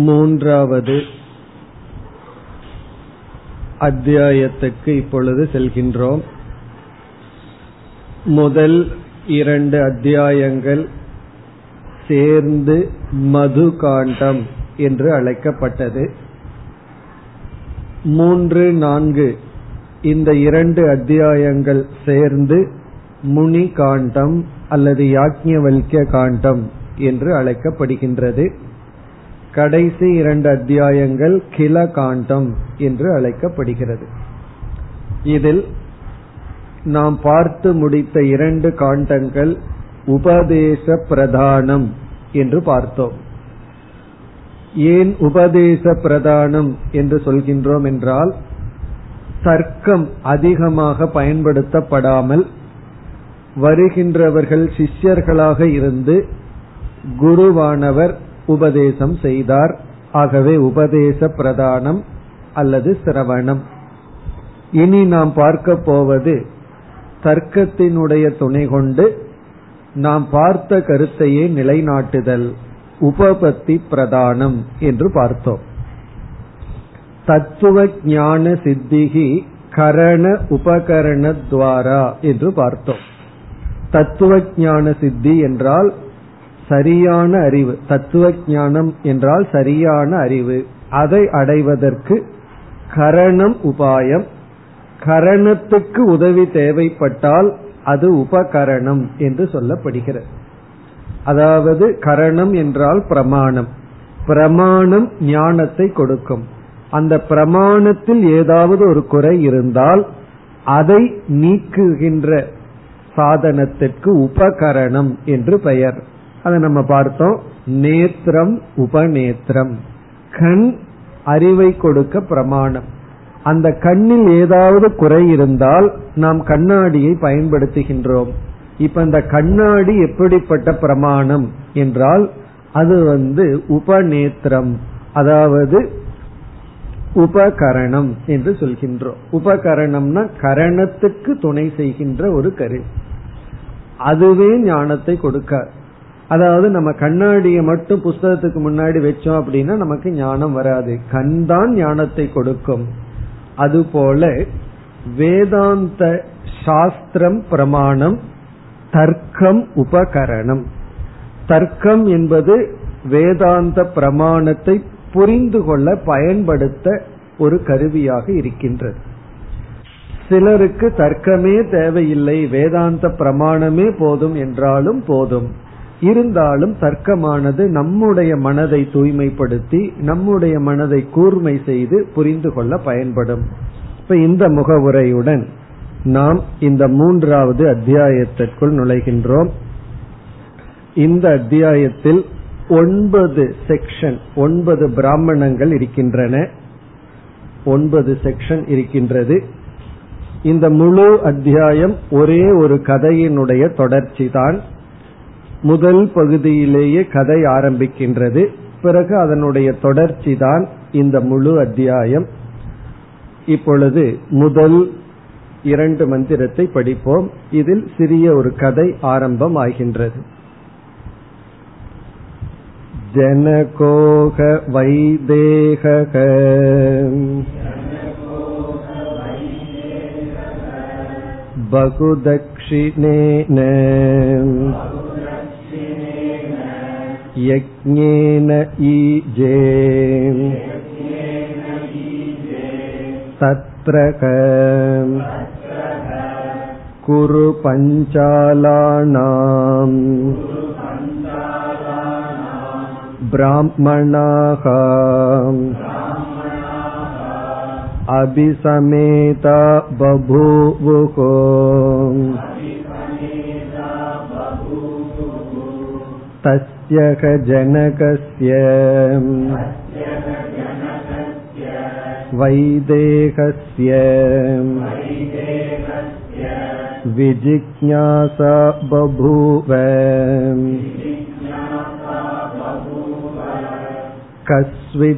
மூன்றாவது அத்தியாயத்துக்கு இப்பொழுது செல்கின்றோம். முதல் இரண்டு அத்தியாயங்கள் சேர்ந்து மது காண்டம் என்று அழைக்கப்பட்டது. மூன்று நான்கு இந்த இரண்டு அத்தியாயங்கள் சேர்ந்து முனி காண்டம் அல்லது யாக்ஞவல்ய காண்டம் என்று அழைக்கப்படுகின்றது. கடைசி இரண்டு அத்தியாயங்கள் கில காண்டம் என்று அழைக்கப்படுகிறது. இதில் நாம் பார்த்து முடித்த இரண்டு காண்டங்கள் உபதேச பிரதானம் என்று பார்த்தோம். ஏன் உபதேச பிரதானம் என்று சொல்கின்றோம் என்றால் தர்க்கம் அதிகமாக பயன்படுத்தப்படாமல் வருகின்றவர்கள் சிஷ்யர்களாக இருந்து குருவானவர் உபதேசம் செய்தார். ஆகவே உபதேச பிரதானம் அல்லது சிரவணம். இனி நாம் பார்க்க போவது தர்க்கத்தினுடைய துணை கொண்டு நாம் பார்த்த கருத்தையே நிலைநாட்டுதல் உபபத்தி பிரதானம் என்று பார்த்தோம். தத்துவ ஞான சித்திகி கரண உபகரண துவாரா என்று பார்த்தோம். தத்துவ ஞான சித்தி என்றால் சரியான அறிவு. தத்துவ ஞானம் என்றால் சரியான அறிவு. அதை அடைவதற்கு கரணம் உபாயம். கரணத்துக்கு உதவி தேவைப்பட்டால் அது உபகரணம் என்று சொல்லப்படுகிறது. அதாவது கரணம் என்றால் பிரமாணம். பிரமாணம் ஞானத்தை கொடுக்கும். அந்த பிரமாணத்தில் ஏதாவது ஒரு குறை இருந்தால் அதை நீக்குகின்ற சாதனத்திற்கு உபகரணம் என்று பெயர். அதை நம்ம பார்த்தோம். நேத்திரம் உபநேத்திரம். கண் அறிவை கொடுக்க பிரமாணம். அந்த கண்ணில் ஏதாவது குறை இருந்தால் நாம் கண்ணாடியை பயன்படுத்துகின்றோம். இப்ப இந்த கண்ணாடி எப்படிப்பட்ட பிரமாணம் என்றால் அது வந்து உபநேத்திரம் அதாவது உபகரணம் என்று சொல்கின்றோம். உபகரணம்னா கரணத்துக்கு துணை செய்கின்ற ஒரு கரு. அதுவே ஞானத்தை கொடுக்க. அதாவது நம்ம கண்ணாடியை மட்டும் புஸ்தகத்துக்கு முன்னாடி வச்சோம் அப்படின்னா நமக்கு ஞானம் வராது. கண் தான் ஞானத்தை கொடுக்கும். அதுபோல வேதாந்த சாஸ்திரம் பிரமாணம் தர்க்கம் உபகரணம். தர்க்கம் என்பது வேதாந்த பிரமாணத்தை புரிந்து கொள்ள பயன்படுத்த ஒரு கருவியாக இருக்கின்றது. சிலருக்கு தர்க்கமே தேவையில்லை வேதாந்த பிரமாணமே போதும் என்றாலும் போதும். இருந்தாலும் தர்க்கமானது நம்முடைய மனதை தூய்மைப்படுத்தி நம்முடைய மனதை கூர்மை செய்து புரிந்து கொள்ள பயன்படும். இப்ப இந்த முகவுரையுடன் நாம் இந்த மூன்றாவது அத்தியாயத்திற்குள் நுழைகின்றோம். இந்த அத்தியாயத்தில் ஒன்பது செக்ஷன் ஒன்பது பிராமணங்கள் இருக்கின்றன. ஒன்பது செக்ஷன் இருக்கின்றது. இந்த முழு அத்தியாயம் ஒரே ஒரு கதையினுடைய தொடர்ச்சி தான் முதல் பகுதியிலேயே கதை ஆரம்பிக்கின்றது பிறகு அதனுடைய தொடர்ச்சி தான் இந்த முழு அத்தியாயம் இப்பொழுது முதல் இரண்டு மந்திரத்தை படிப்போம் இதில் சிறிய ஒரு கதை ஆரம்பம் ஆகின்றது ஜனகோக வைதேக बहुदक्षिणेन यज्ञेन ईजे तत्र कुरु पञ्चालानाम् ब्राह्मणाः अभिसमेता बभूवुः तस्य जनकस्य वैदेहस्य विजिज्ञासा बभूव कस्वित्तेषाम्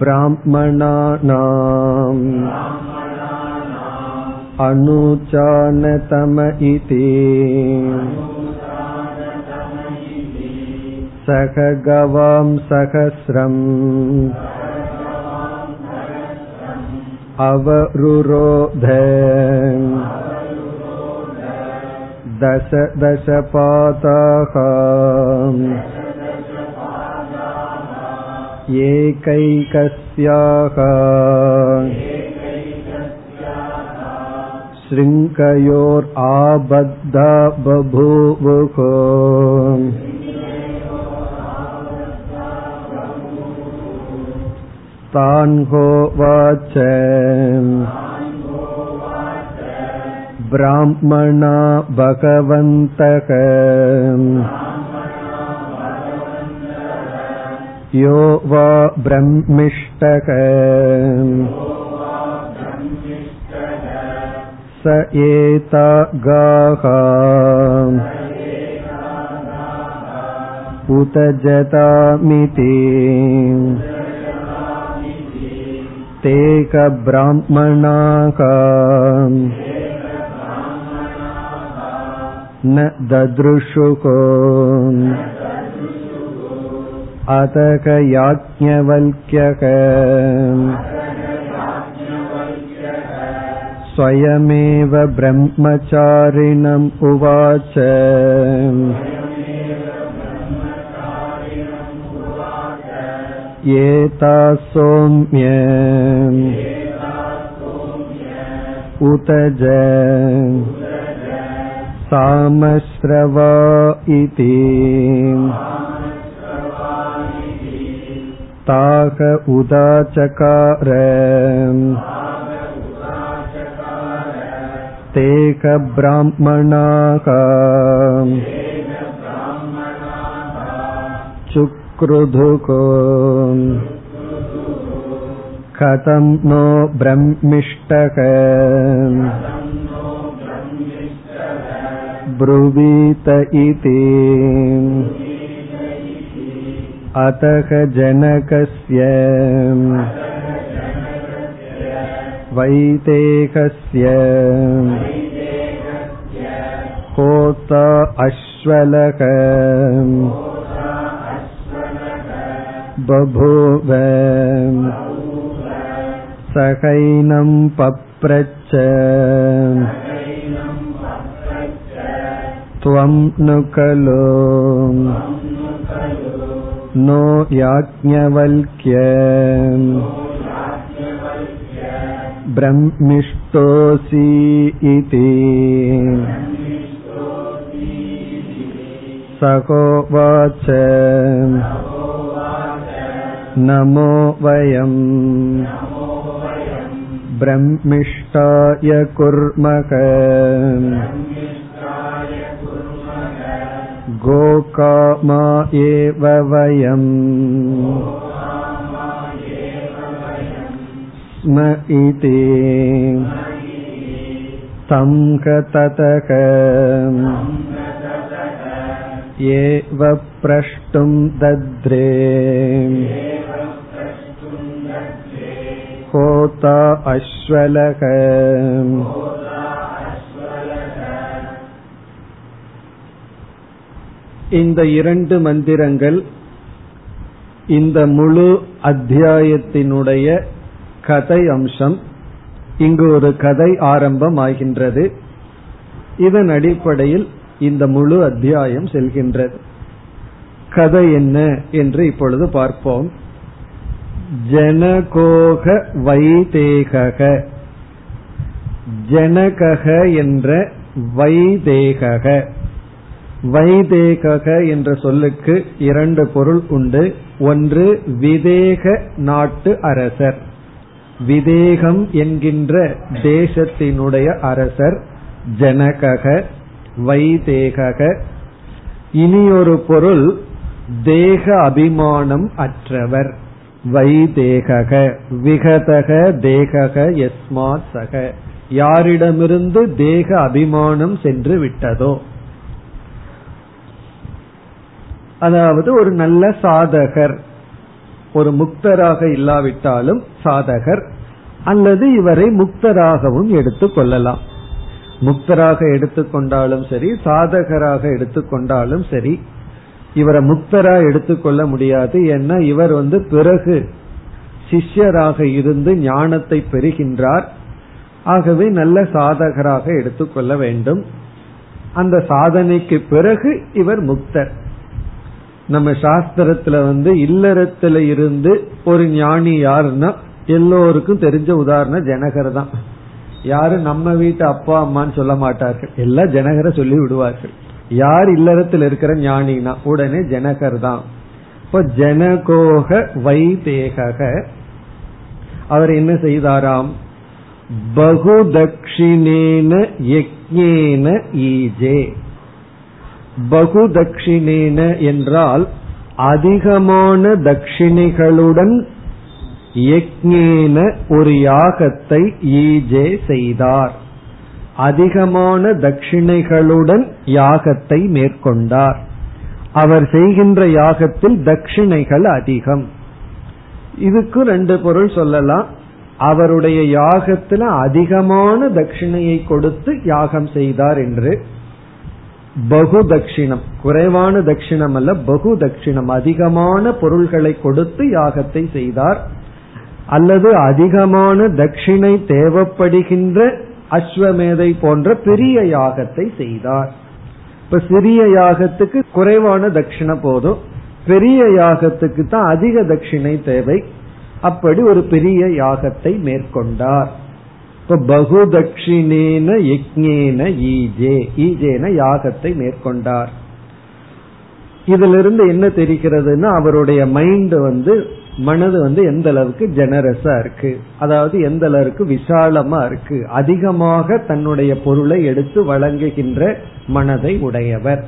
ब्राह्मणानाम् अनुचानतम इति सह गवां सहस्रम् अवरुरोध दश दशपाताः एकैकस्याः शृङ्खयोराबद्धा बभूवुः तान् होवाच ब्राह्मणा भगवन्तः यो वा ब्रह्मिष्टक स एता गाः उत जतामिति तेकब्राह्मणाः न ददृशुः अतक स्वयमेव ब्रह्मचारिणम् उवाच एता सौम्य उत ज सामश्रवा इति ताक उदाचकार तेक ब्राह्मणाः चुक्रुधुको कथं नो ब्रह्मिष्टक ब्रुवीत इति अतः जनकस्य वैतेकस्य होता अश्वलक बभूव सखैनं पप्रच्छ त्वं नु खलु नो याज्ञवल्क्य ब्रह्मिष्टोऽसि इति सहोवाच नमो वयम् ब्रह्मिष्टाय कुर्मः गोकामा एव वयम् स्म इति तं ततः एव प्रष्टुं दद्रे होता अश्वलः இந்த இரண்டு மந்திரங்கள் இந்த முழு அத்தியாயத்தினுடைய கதை அம்சம். இங்கு ஒரு கதை ஆரம்பம் ஆகின்றது இதன் அடிப்படையில் இந்த முழு அத்தியாயம் செல்கின்றது. கதை என்ன என்று இப்பொழுது பார்ப்போம். ஜனகோக வைதேகக. ஜனகக என்ற வைதேகக. வைதேகக என்ற சொல்லுக்கு இரண்டு பொருள் உண்டு. ஒன்று விதேக நாட்டு அரசர். விதேகம் என்கின்ற தேசத்தினுடைய அரசர் ஜனகக வைதேகக. இனியொரு பொருள் தேக அபிமானம் அற்றவர். வைதேகக விகதக தேகக எஸ்மாத் சக. யாரிடமிருந்து தேக அபிமானம் சென்று விட்டதோ? அதாவது ஒரு நல்ல சாதகர். ஒரு முக்தராக இல்லாவிட்டாலும் சாதகர் அல்லது இவரை முக்தராகவும் எடுத்துக் கொள்ளலாம். முக்தராக எடுத்துக்கொண்டாலும் சரி சாதகராக எடுத்துக்கொண்டாலும் சரி இவரை முக்தரா எடுத்துக்கொள்ள முடியாது. ஏன்னா இவர் வந்து பிறகு சிஷ்யராக இருந்து ஞானத்தை பெறுகின்றார். ஆகவே நல்ல சாதகராக எடுத்துக்கொள்ள வேண்டும். அந்த சாதனைக்கு பிறகு இவர் முக்தர். நம்ம சாஸ்திரத்துல வந்து இல்லறத்துல இருந்து ஒரு ஞானி யாருன்னா எல்லோருக்கும் தெரிஞ்ச உதாரணம் ஜனகர் தான். யாரு நம்ம வீட்டு அப்பா அம்மான்னு சொல்ல மாட்டார்கள். எல்லாம் ஜனகரை சொல்லி விடுவார்கள். யார் இல்லறத்தில் இருக்கிற ஞானினா உடனே ஜனகர் தான். இப்போ ஜனகோக வைதேக அவர் என்ன செய்தாராம்? பகுதக்ஷிணேன யக்ஞேன ஈஜே. பகுதக்ஷிணேன என்றால் அதிகமான தட்சிணிகளுடன் யக்ஞேன ஒரு யாகத்தை ஈஜே செய்தார். அதிகமான தட்சிணைகளுடன் யாகத்தை மேற்கொண்டார். அவர் செய்கின்ற யாகத்தில் தட்சிணைகள் அதிகம். இதுக்கு ரெண்டு பொருள் சொல்லலாம். அவருடைய யாகத்துல அதிகமான தட்சிணையை கொடுத்து யாகம் செய்தார் என்று. பகு தட்சிணம் குறைவான தட்சிணம் அல்ல பகு தட்சிணம் அதிகமான பொருள்களை கொடுத்து யாகத்தை செய்தார். அல்லது அதிகமான தட்சிணை தேவைப்படுகின்ற அஸ்வமேதை போன்ற பெரிய யாகத்தை செய்தார். இப்ப சிறிய யாகத்துக்கு குறைவான தட்சிணை போதும். பெரிய யாகத்துக்கு தான் அதிக தட்சிணை தேவை. அப்படி ஒரு பெரிய யாகத்தை மேற்கொண்டார். இப்ப யக்ஞேன ஈஜே ஈஜேன யாகத்தை மேற்கொண்டார். இதுல இருந்து என்ன தெரிகிறதுன்னா அவருடைய மைண்ட் வந்து மனது வந்து எந்த அளவுக்கு ஜெனரஸா இருக்கு. அதாவது எந்த அளவுக்கு விசாலமா இருக்கு. அதிகமாக தன்னுடைய பொருளை எடுத்து வழங்குகின்ற மனதை உடையவர்.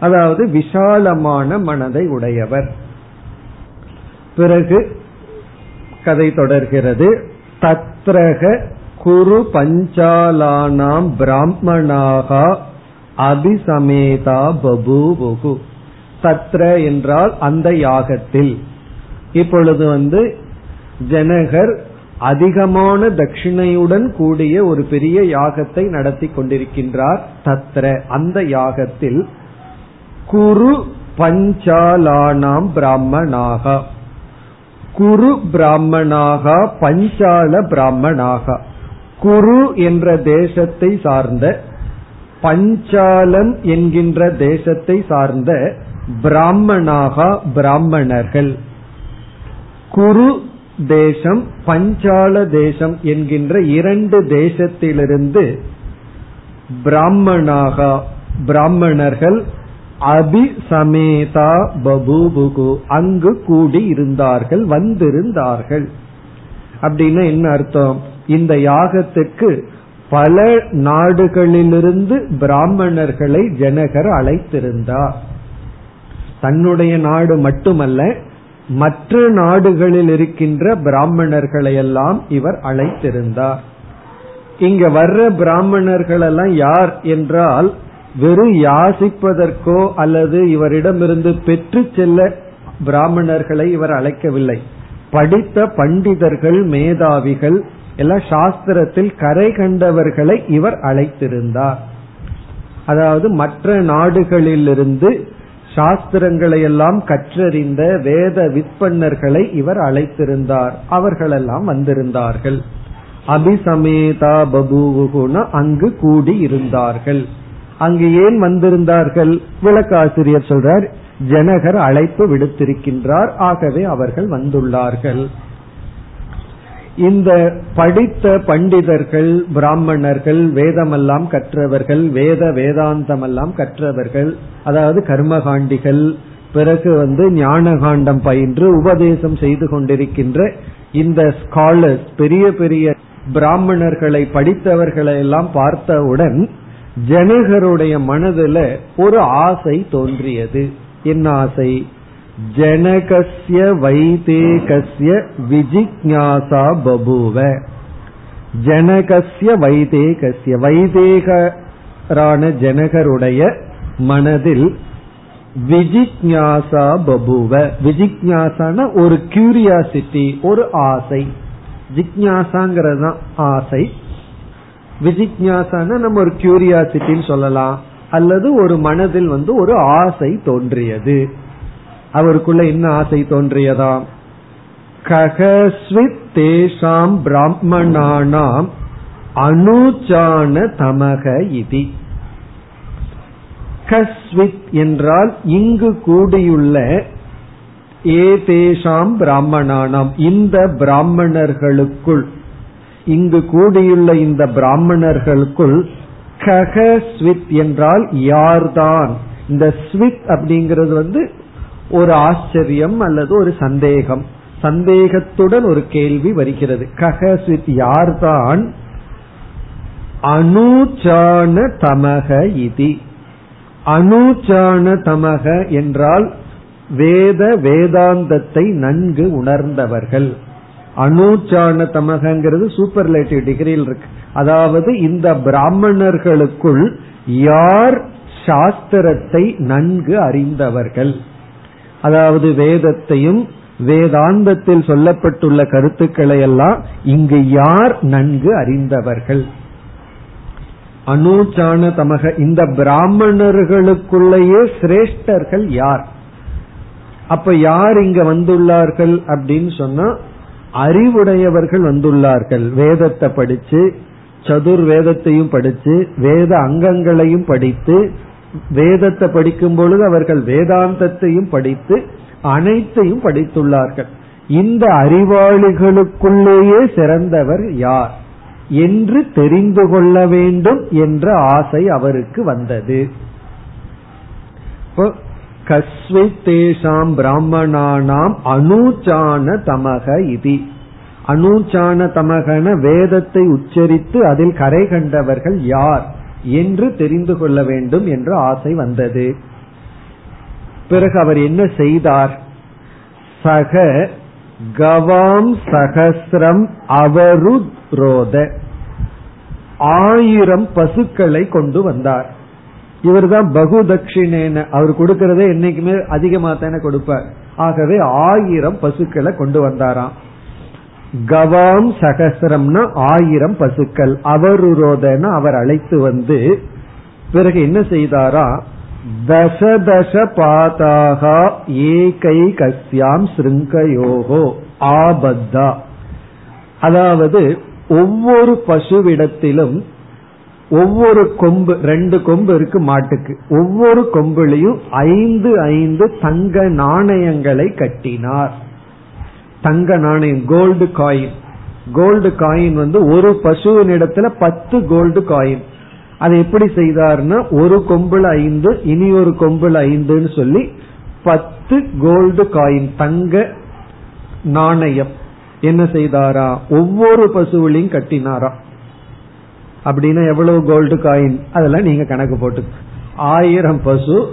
அதாவது விசாலமான மனதை உடையவர். பிறகு கதை தொடர்கிறது. தத்ரக குரு பஞ்சாலானாம் பிராமணாகா அபிசமேதா பபூவுகு. தத்ர என்றால் அந்த யாகத்தில். இப்பொழுது வந்து ஜனகர் அதிகமான தட்சிணையுடன் கூடிய ஒரு பெரிய யாகத்தை நடத்தி கொண்டிருக்கின்றார் தத்ர அந்த யாகத்தில் குரு பஞ்சாலானாம் பிராமணாக. குரு பிராமணாக பஞ்சால பிராமணாக. குரு என்ற தேசத்தை சார்ந்த பஞ்சாலம் என்கின்ற தேசத்தை சார்ந்த பிராமணாக பிராமணர்கள். குரு தேசம் பஞ்சால தேசம் என்கின்ற இரண்டு தேசத்திலிருந்து பிராமணாக பிராமணர்கள் அபிசமேதா பபூபுகு அங்கு கூடி இருந்தார்கள் வந்திருந்தார்கள். அப்படின்னு என்ன அர்த்தம்? இந்த யாகத்துக்கு பல நாடுகளிலிருந்து பிராமணர்களை ஜனகர் அழைத்திருந்தார். தன்னுடைய நாடு மட்டுமல்ல மற்ற நாடுகளில் இருக்கின்ற பிராமணர்களை எல்லாம் இவர் அழைத்திருந்தார். இங்க வர்ற பிராமணர்கள் எல்லாம் யார் என்றால் வெறும் யாசிப்பதற்கோ அல்லது இவரிடமிருந்து பெற்று செல்ல பிராமணர்களை இவர் அழைக்கவில்லை. படித்த பண்டிதர்கள் மேதாவிகள் எல்லாம் சாஸ்திரத்தில் கரை கண்டவர்களை இவர் அழைத்திருந்தார். அதாவது மற்ற நாடுகளிலிருந்து சாஸ்திரங்களை எல்லாம் கற்றறிந்த வேத விற்பன்னர்களை இவர் அழைத்திருந்தார். அவர்களெல்லாம் வந்திருந்தார்கள். அபிசமேதா பபூவுகுன அங்கு கூடி இருந்தார்கள் அங்கு ஏன் வந்திருந்தார்கள்? விளக்காசிரியர் சொல்றார் ஜனகர் அழைப்பு விடுத்திருக்கின்றார் ஆகவே அவர்கள் வந்துள்ளார்கள். இந்த படித்த பண்டிதர்கள் பிராமணர்கள் வேதமெல்லாம் கற்றவர்கள் வேத வேதாந்தமெல்லாம் கற்றவர்கள் அதாவது கர்மகாண்டிகள் பிறகு வந்து ஞானகாண்டம் பயின்று உபதேசம் செய்து கொண்டிருக்கின்ற இந்த ஸ்காலர்ஸ் பெரிய பெரிய பிராமணர்களை படித்தவர்களை எல்லாம் பார்த்தவுடன் ஜனகருடைய மனதில் ஒரு ஆசை தோன்றியது. என்ன ஆசை? ஜனகசிய வைதேகசிய விஜிக்ஞாசா பபூவ ஜனகசிய வைதேகசிய வைதேகரான ஜனகருடைய மனதில் விஜிக்ஞாசா பபுவ। விஜிக்ஞாசான ஒரு கியூரியாசிட்டி ஒரு ஆசை. ஜிக்ஞாசாங்கிறது தான் ஆசை. விஜிக்ஞாசான நம்ம ஒரு கியூரியாசிட்டின்னு சொல்லலாம். அல்லது ஒரு மனதில் வந்து ஒரு ஆசை தோன்றியது. அவருக்குள்ள என்ன ஆசை தோன்றியதாம்? ககஸ்வித் தேஷாம் பிராமணானாம் அனுச்சான தமக இதி. கஸ்வித் என்றால் இங்கு கூடியுள்ள ஏதேஷாம் பிராமணானாம். இந்த பிராமணர்களுக்குள் இங்கு கூடியுள்ள இந்த பிராமணர்களுக்குள் கக ஸ்வித் என்றால் யார்தான்? இந்த ஸ்வித் அப்படிங்கிறது வந்து ஒரு ஆச்சரியம் அல்லது ஒரு சந்தேகம். சந்தேகத்துடன் ஒரு கேள்வி வருகிறது. ககசித் யார்தான்? அணுச்சான தமக இதி. அணுச்சான தமக என்றால் வேத வேதாந்தத்தை நன்கு உணர்ந்தவர்கள். அணுச்சான தமகங்கிறது சூப்பர்லேட்டிவ் டிகிரியில் இருக்கு. அதாவது இந்த பிராமணர்களுக்குள் யார் சாஸ்திரத்தை நன்கு அறிந்தவர்கள்? அதாவது வேதத்தையும் வேதாந்தத்தில் சொல்லப்பட்டுள்ள கருத்துக்களை எல்லாம் இங்கு யார் நன்கு அறிந்தவர்கள்? அனூச்சான தமக இந்த பிராமணர்களுக்குள்ளேயே சிரேஷ்டர்கள் யார்? அப்ப யார் இங்க வந்துள்ளார்கள் அப்படின்னு சொன்னா அறிவுடையவர்கள் வந்துள்ளார்கள். வேதத்தை படிச்சு சதுர் வேதத்தையும் படிச்சு வேத அங்கங்களையும் படித்து வேதத்தை படிக்கும் பொழுது அவர்கள் வேதாந்தத்தையும் படித்து அனைத்தையும் படித்துள்ளார்கள். இந்த அறிவாளிகளுக்குள்ளேயே சிறந்தவர் யார் என்று தெரிந்து கொள்ள வேண்டும் என்ற ஆசை அவருக்கு வந்தது. கஸ்வித்தேஷாம் பிராமணானாம் அனுச்சான தமக இது. அனுச்சான தமகன வேதத்தை உச்சரித்து அதில் கரை கண்டவர்கள் யார்? என்று தெரிந்து கொள்ள வேண்டும் என்ற ஆசை வந்தது. பிறகு அவர் என்ன செய்தார்? சக கவாம் சகசிரம் அவருரோத ஆயிரம் பசுக்களை கொண்டு வந்தார். இவர் தான் பகு தட்சிணேன அவர் கொடுக்கறதே என்னைக்குமே அதிகமா தானே கொடுப்பார். ஆகவே ஆயிரம் பசுக்களை கொண்டு வந்தாராம். கவாம் சகசரம்னா ஆயிரம் பசுக்கள். அவருரோதன அவர் அழைத்து வந்து பிறகு என்ன செய்தாரா? தச தச பாதாகா ஏகை கஸ்யாம் சிருங்கயோகோ ஆபத்தா. அதாவது ஒவ்வொரு பசுவிடத்திலும் ஒவ்வொரு கொம்பு ரெண்டு கொம்பு இருக்கு மாட்டுக்கு. ஒவ்வொரு கொம்புலையும் ஐந்து ஐந்து தங்க நாணயங்களை கட்டினார். தங்க நாணயம் கோல்டு காயின் கோல்டு காயின் வந்து ஒரு பசுவின் இடத்துல பத்து கோல்டு காயின் அதை எப்படி செய்தார்னா ஒரு கொம்புல ஐந்து இனி ஒரு கொம்புல ஐந்துன்னு சொல்லி பத்து கோல்டு காயின் தங்க நாணயம். என்ன செய்தாரா? ஒவ்வொரு பசுவிலையும் கட்டினாரா? அப்படின்னா எவ்வளவு கோல்டு காயின் அதெல்லாம் நீங்க கணக்கு போட்டு. ஆயிரம் பசு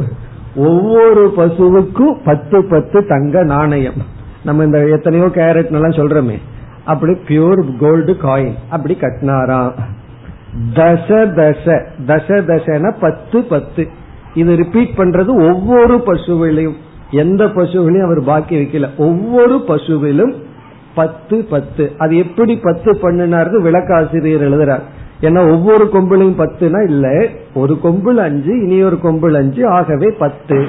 ஒவ்வொரு பசுவுக்கும் பத்து பத்து தங்க நாணயம். நம்ம இந்த எத்தனையோ கேரட் எல்லாம் சொல்றோமே. அப்படி பியூர் கோல்டு காயின் அப்படி கட்டினாராம். தச தச. தச தசன பத்து பத்து. இது ரிப்பீட் பண்றது ஒவ்வொரு பசுவிலையும். எந்த பசுவிலையும் அவர் பாக்கி வைக்கல. ஒவ்வொரு பசுவிலும் பத்து பத்து. அது எப்படி பத்து பண்ணினார்னு விளக்காசிரியர் எழுதுறார். ஏன்னா ஒவ்வொரு கொம்புலையும் பத்துனா இல்ல. ஒரு கொம்புல அஞ்சு இனி ஒரு கொம்புல அஞ்சு. ஆகவே பத்து.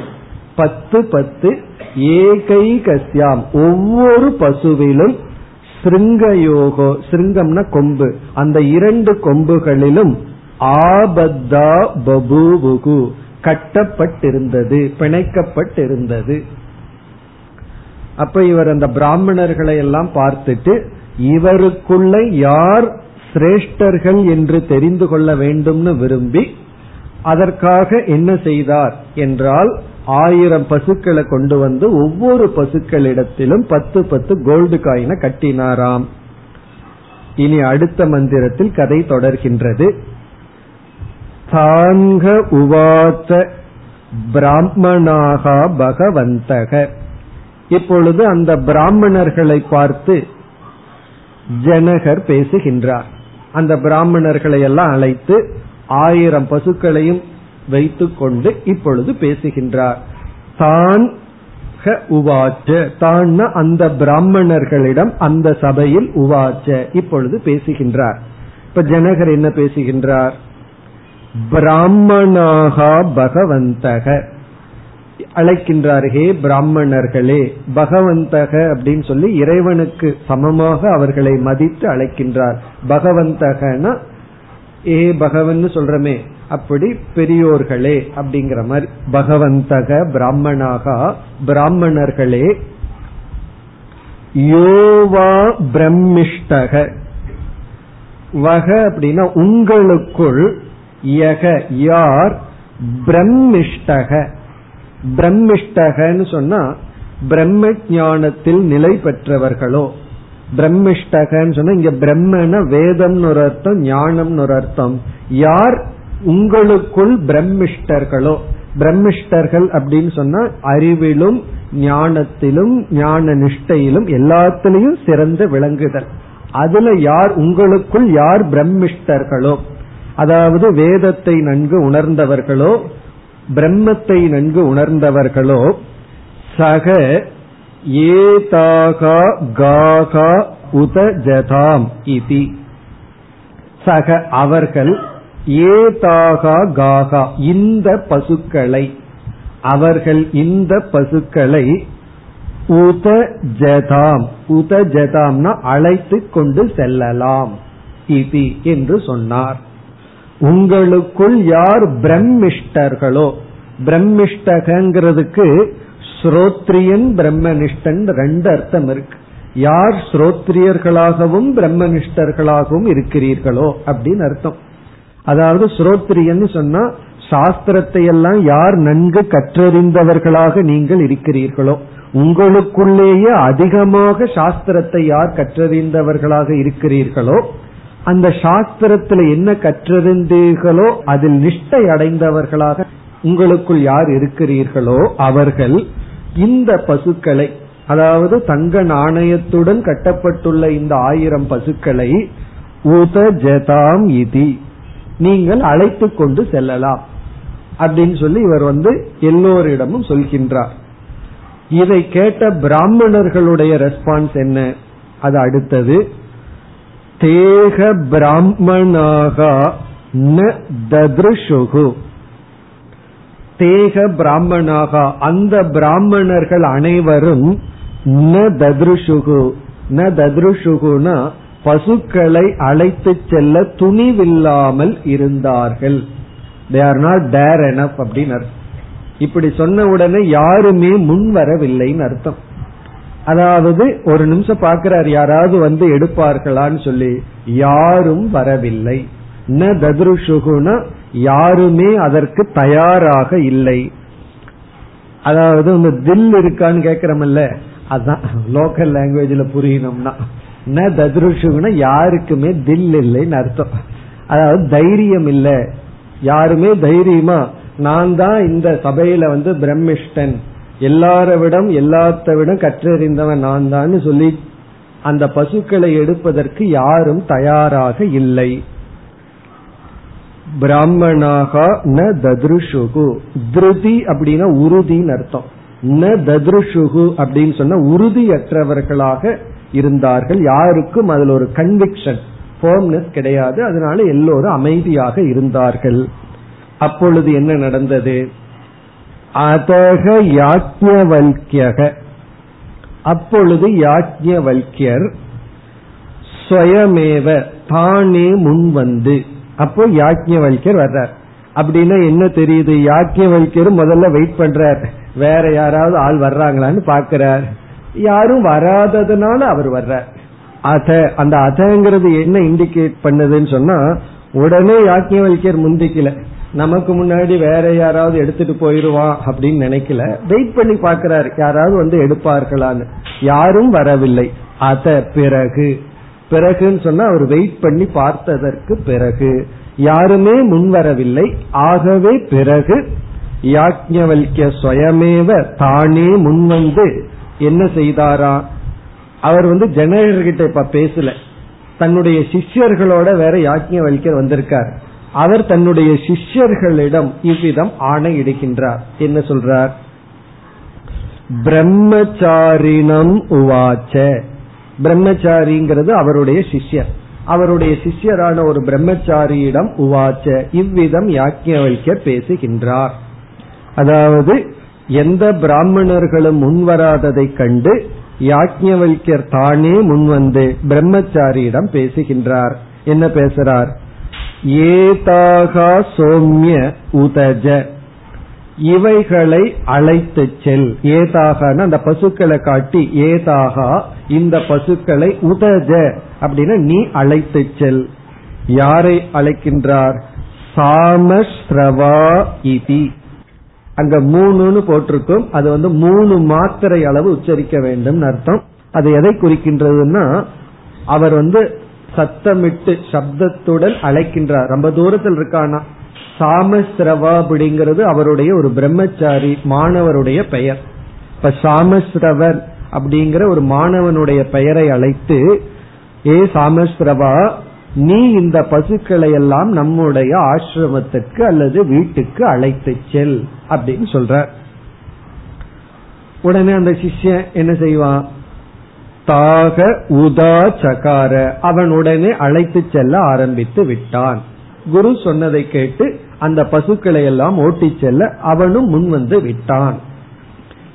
பத்து பத்து. ஏகை கஸ்யாம் ஒவ்வொரு பசுவிலும் சிருங்கயோகோ சிருங்கம்னா கொம்பு. அந்த இரண்டு கொம்புகளிலும் ஆபத்தா பபூவுகு கட்டப்பட்டிருந்தது பிணைக்கப்பட்டிருந்தது. அப்ப இவர் அந்த பிராமணர்களை எல்லாம் பார்த்துட்டு இவருக்குள்ள யார் சிரேஷ்டர்கள் என்று தெரிந்து கொள்ள வேண்டும்னு விரும்பி அதற்காக என்ன செய்தார் என்றால் ஆயிரம் பசுக்களை கொண்டு வந்து ஒவ்வொரு பசுக்களிடத்திலும் பத்து பத்து கோல்டு காயினை கட்டினாராம். இனி அடுத்த மந்திரத்தில் கதை தொடர்கின்றது. தாங்க உவாச்ச பிராமணாக பகவந்தக. இப்பொழுது அந்த பிராமணர்களை பார்த்து ஜனகர் பேசுகின்றார். அந்த பிராமணர்களை எல்லாம் அழைத்து ஆயிரம் பசுக்களையும் வைத்துக் கொண்டு இப்பொழுது பேசுகின்றார். தான் உவாச்ச. தான் அந்த பிராமணர்களிடம் அந்த சபையில் உவாச்ச. இப்பொழுது பேசுகின்றார். இப்ப ஜனகர் என்ன பேசுகின்றார்? பிராமணாகா பகவந்தக. அழைக்கின்றார் ஹே பிராமணர்களே பகவந்தக அப்படின்னு சொல்லி இறைவனுக்கு சமமாக அவர்களை மதித்து அழைக்கின்றார். பகவந்தகன? ஏ பகவன் சொல்றமே. அப்படி பெரியோர்களே அப்படிங்கிற மாதிரி பகவந்தக பிராமணாக பிராமணர்களே யோவா பிரம்மிஷ்டக. வக அப்படின்னா உங்களுக்குள் யக யார் பிரம்மிஷ்டக. பிரம்மிஷ்டகன்னு சொன்னா பிரம்ம ஞானத்தில் நிலை பெற்றவர்களோ. பிரம்மிஷ்டகன்னு சொன்னா இங்க பிரம்மன வேதம்னு ஒரு அர்த்தம் ஞானம்னு ஒரு அர்த்தம். யார்? உங்களுக்குள் பிரம்மிஷ்டர்களோ பிரம்மிஷ்டர்கள் அப்படின்னு சொன்னா அறிவிலும் ஞானத்திலும் ஞான நிஷ்டையிலும் எல்லாத்திலையும் சிறந்த விளங்குதல். அதுல யார் உங்களுக்குள் யார் பிரம்மிஷ்டர்களோ அதாவது வேதத்தை நன்கு உணர்ந்தவர்களோ பிரம்மத்தை நன்கு உணர்ந்தவர்களோ சக ஏதாகா காகா உதஜதாம் இதி. சக அவர்கள் ஏதாகா காகா இந்த பசுக்களை. அவர்கள் இந்த பசுக்களை உத ஜதாம் உத ஜதாம்னா அழைத்து கொண்டு செல்லலாம். இது என்று சொன்னார். உங்களுக்குள் யார் பிரம்மிஷ்டர்களோ பிரம்மிஷ்டகங்கிறதுக்கு ஸ்ரோத்ரியன் பிரம்மனிஷ்டன் ரெண்டு அர்த்தம் இருக்கு. யார் ஸ்ரோத்ரியர்களாகவும் பிரம்மனிஷ்டர்களாகவும் இருக்கிறீர்களோ அப்படின்னு அர்த்தம். அதாவது ஸ்ரோத்ரியன்னு சொன்னா சாஸ்திரத்தை எல்லாம் யார் நன்கு கற்றறிந்தவர்களாக நீங்கள் இருக்கிறீர்களோ உங்களுக்குள்ளேயே அதிகமாக சாஸ்திரத்தை யார் கற்றறிந்தவர்களாக இருக்கிறீர்களோ அந்த சாஸ்திரத்துல என்ன கற்றறிந்தீர்களோ அதில் நிஷ்டை அடைந்தவர்களாக உங்களுக்குள் யார் இருக்கிறீர்களோ அவர்கள் இந்த பசுக்களை அதாவது தங்க நாணயத்துடன் கட்டப்பட்டுள்ள இந்த ஆயிரம் பசுக்களை உத ஜதாம் இதி. நீங்கள் அழைத்து கொண்டு செல்லலாம். அப்படின்னு சொல்லி இவர் வந்து எல்லோரிடமும் சொல்கின்றார். இதை கேட்ட பிராமணர்களுடைய ரெஸ்பான்ஸ் என்ன? அது அடுத்தது தேக பிராமணாக ந தத்ருஷுகு. தேக பிராமணாக அந்த பிராமணர்கள் அனைவரும் ந தத்ருஷுகு. ந தத்ருஷுகுனா பசுக்களை அழைத்து செல்ல துணிவில்லாமல் இருந்தார்கள். தே ஆர் நாட் டேர் எனப் அப்படின்னு இப்படி சொன்ன உடனே யாருமே முன் வரவில்லைன்னு அர்த்தம். அதாவது ஒரு நிமிஷம் பாக்கிறார் யாராவது வந்து எடுப்பார்களான்னு சொல்லி யாரும் வரவில்லை. ந தத்ருஷுகுனா யாருமே அதற்கு தயாராக இல்லை. அதாவது வந்து தில் இருக்கான்னு கேக்குறமல்ல அதான் லோக்கல் லாங்குவேஜ்ல புரியணும்னா ந தத்ருஷுகுனா யாருக்குமே தில் இல்லைன்னு அர்த்தம். அதாவது தைரியம் இல்ல. யாருமே தைரியமா நான் தான் இந்த சபையில வந்து பிரம்மிஷ்டன். எல்லார விடம் எல்லாத்த விடம் கற்றறிந்தவன் நான் தான் சொல்லி அந்த பசுக்களை எடுப்பதற்கு யாரும் தயாராக இல்லை. பிராமணாக ந ததுருஷுகு. திருதி அப்படின்னா உறுதின்னு அர்த்தம். ந ததுருஷுகு அப்படின்னு சொன்னா உறுதியற்றவர்களாக இருந்தார்கள். யாருக்கும் அதுல ஒரு கன்விக்ஷன் ஃபோர்ம்னஸ் கிடையாது. அதனால எல்லோரும் அமைதியாக இருந்தார்கள். அப்பொழுது என்ன நடந்தது? அதக யாஜ்யவல்யக அப்பொழுது யாஜ்யவல்யர் ஸ்வயமேவ தானே முன் வந்து அப்போ யாஜ்யவல்யர் வர்றார். அப்படின்னா என்ன தெரியுது? யாஜ்யவல்யர் முதல்ல வெயிட் பண்றார். வேற யாராவது ஆள் வர்றாங்களான்னு பாக்கிறார் யாரும் வராததுனால அவர் வர்றார். அத அந்த அதங்கிறது என்ன இண்டிகேட் பண்ணுதுன்னு சொன்னா உடனே யாக்கியவல்யர் முந்திக்கல. நமக்கு முன்னாடி வேற யாராவது எடுத்துட்டு போயிருவான் அப்படின்னு நினைக்கல. வெயிட் பண்ணி பாக்கிறார் யாராவது வந்து எடுப்பார்களான்னு. யாரும் வரவில்லை. அத பிறகு பிறகுன்னு சொன்னா அவர் வெயிட் பண்ணி பார்த்ததற்கு பிறகு யாருமே முன்வரவில்லை ஆகவே பிறகு யாக்ஞவல்ய சுயமேவ தானே முன்வந்து என்ன செய்தாரா? அவர் வந்து ஜனகர்கிட்ட இப்ப பேசல. தன்னுடைய சிஷ்யர்களோட வேற யாக்ஞவல்யர் வந்திருக்கார். அவர் தன்னுடைய சிஷ்யர்களிடம் இவ்விதம் ஆணையிடுகின்றார். என்ன சொல்றார்? பிரம்மச்சாரினம் உவாச்ச. பிரம்மச்சாரிங்கிறது அவருடைய சிஷ்யர். அவருடைய சிஷ்யரான ஒரு பிரம்மச்சாரியிடம் உவாச்ச. இவ்விதம் யாக்கியவல்யர் பேசுகின்றார். அதாவது எந்த பிராமணர்களும் முன்வராததை கண்டு யாஜ்ஞவல்யர் தானே முன்வந்து பிரம்மச்சாரியிடம் பேசுகின்றார். என்ன பேசுறார்? ஏதாகா சோம்ய உதஜ. இவைகளை அழைத்து செல். ஏதாகன அந்த பசுக்களை காட்டி ஏதாகா இந்த பசுக்களை உதஜ அப்படின்னு நீ அழைத்து செல். யாரை அழைக்கின்றார்? சாமஸ்ரவா இதி. அங்க மூணுன்னு போட்டிருக்கும். அது வந்து மூணு மாத்திரை அளவு உச்சரிக்க வேண்டும் அர்த்தம். அது எதை குறிக்கின்றதுன்னா அவர் வந்து சத்தமிட்டு சப்தத்துடன் அழைக்கின்றார். ரொம்ப தூரத்தில் இருக்கானா? சாமஸ்ரவா அப்படிங்கிறது அவருடைய ஒரு பிரம்மச்சாரி மாணவருடைய பெயர். இப்ப சாமஸ்ரவர் அப்படிங்கிற ஒரு மாணவனுடைய பெயரை அழைத்து ஏ சாமஸ்ரவா நீ இந்த பசுக்களை எல்லாம் நம்முடைய ஆசிரமத்துக்கு அல்லது வீட்டுக்கு அழைத்து செல் அப்படின்னு சொல்ற உடனே அந்த சிஷ்யன் என்ன செய்வான்? தாக உதா சகார. அவன் உடனே அழைத்து செல்ல ஆரம்பித்து விட்டான். குரு சொன்னதை கேட்டு அந்த பசுக்களை எல்லாம் ஓட்டி செல்ல அவனும் முன் வந்து விட்டான்.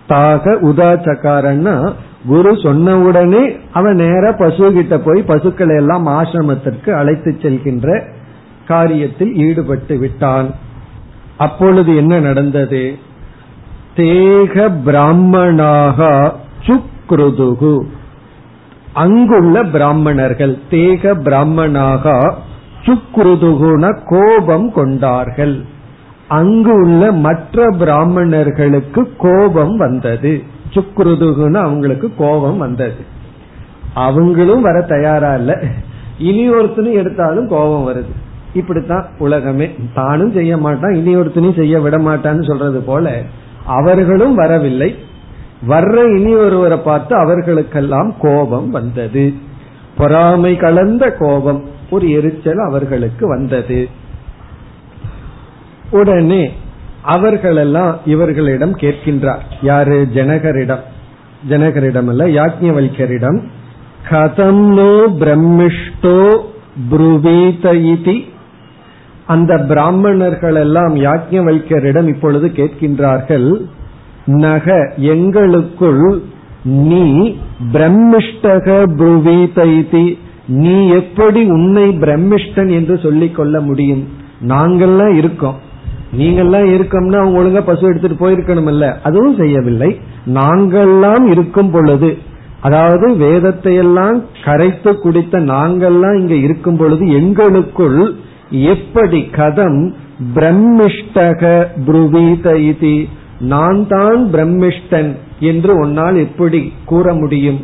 தாக உதா சக்காரன்னா குரு சொன்னவுடனே அவன் நேர பசு கிட்ட போய் பசுக்களை எல்லாம் ஆசிரமத்திற்கு அழைத்து செல்கின்ற காரியத்தில் ஈடுபட்டு விட்டான். அப்பொழுது என்ன நடந்தது? தேக பிராமணாக சுக்ருதுகு. அங்குள்ள பிராமணர்கள் தேக பிராமணாக சுக்ருதுகுன கோபம் கொண்டார்கள். அங்கு உள்ள மற்ற பிராமணர்களுக்கு கோபம் வந்தது. சுக்ருதுகுன்னு அவங்களுக்கு கோபம் வந்தது. அவங்களும் வர தயாரா இல்ல. இனி ஒருத்தனும் எடுத்தாலும் கோபம் வருது. இப்படித்தான் உலகமே. தானும் செய்ய மாட்டான் இனி ஒருத்தனையும் செய்ய விட மாட்டான்னு சொல்றது போல அவர்களும் வரவில்லை. வர்ற இனி ஒருவரை பார்த்து அவர்களுக்கெல்லாம் கோபம் வந்தது. பொறாமை கலந்த கோபம் ஒரு எரிச்சல் அவர்களுக்கு வந்தது. உடனே அவர்களெல்லாம் இவர்களிடம் கேட்கின்றார். யாரு? ஜனகரிடம். ஜனகரிடம் அல்ல யாஜ்ஞவல்யரிடம். கதம் நோ பிரம்மிஷ்டோ புருவீத இதி. அந்த பிராமணர்கள் எல்லாம் யாஜ்ஞவல்யரிடம் இப்பொழுது கேட்கின்றார்கள் நக எங்களுக்குள் நீ பிரம்மிஷ்டக புருவீத இதி. நீ எப்படி உன்னை பிரம்மிஷ்டன் என்று சொல்லிக் கொள்ள முடியும்? நாங்கள்லாம் இருக்கோம். நீங்கள்லாம் இருக்கோம்னா அவங்க ஒழுங்கா பசு எடுத்துட்டு போயிருக்கணும் இல்ல அதுவும் செய்யவில்லை. நாங்கள்லாம் இருக்கும் பொழுது அதாவது வேதத்தை எல்லாம் கரைத்து குடித்த நாங்கள்லாம் இங்க இருக்கும் பொழுது எங்களுக்குள் எப்படி கதம் பிரம்மிஷ்டக புருவீத இதி? நான் தான் பிரம்மிஷ்டன் என்று உன்னால் எப்படி கூற முடியும்?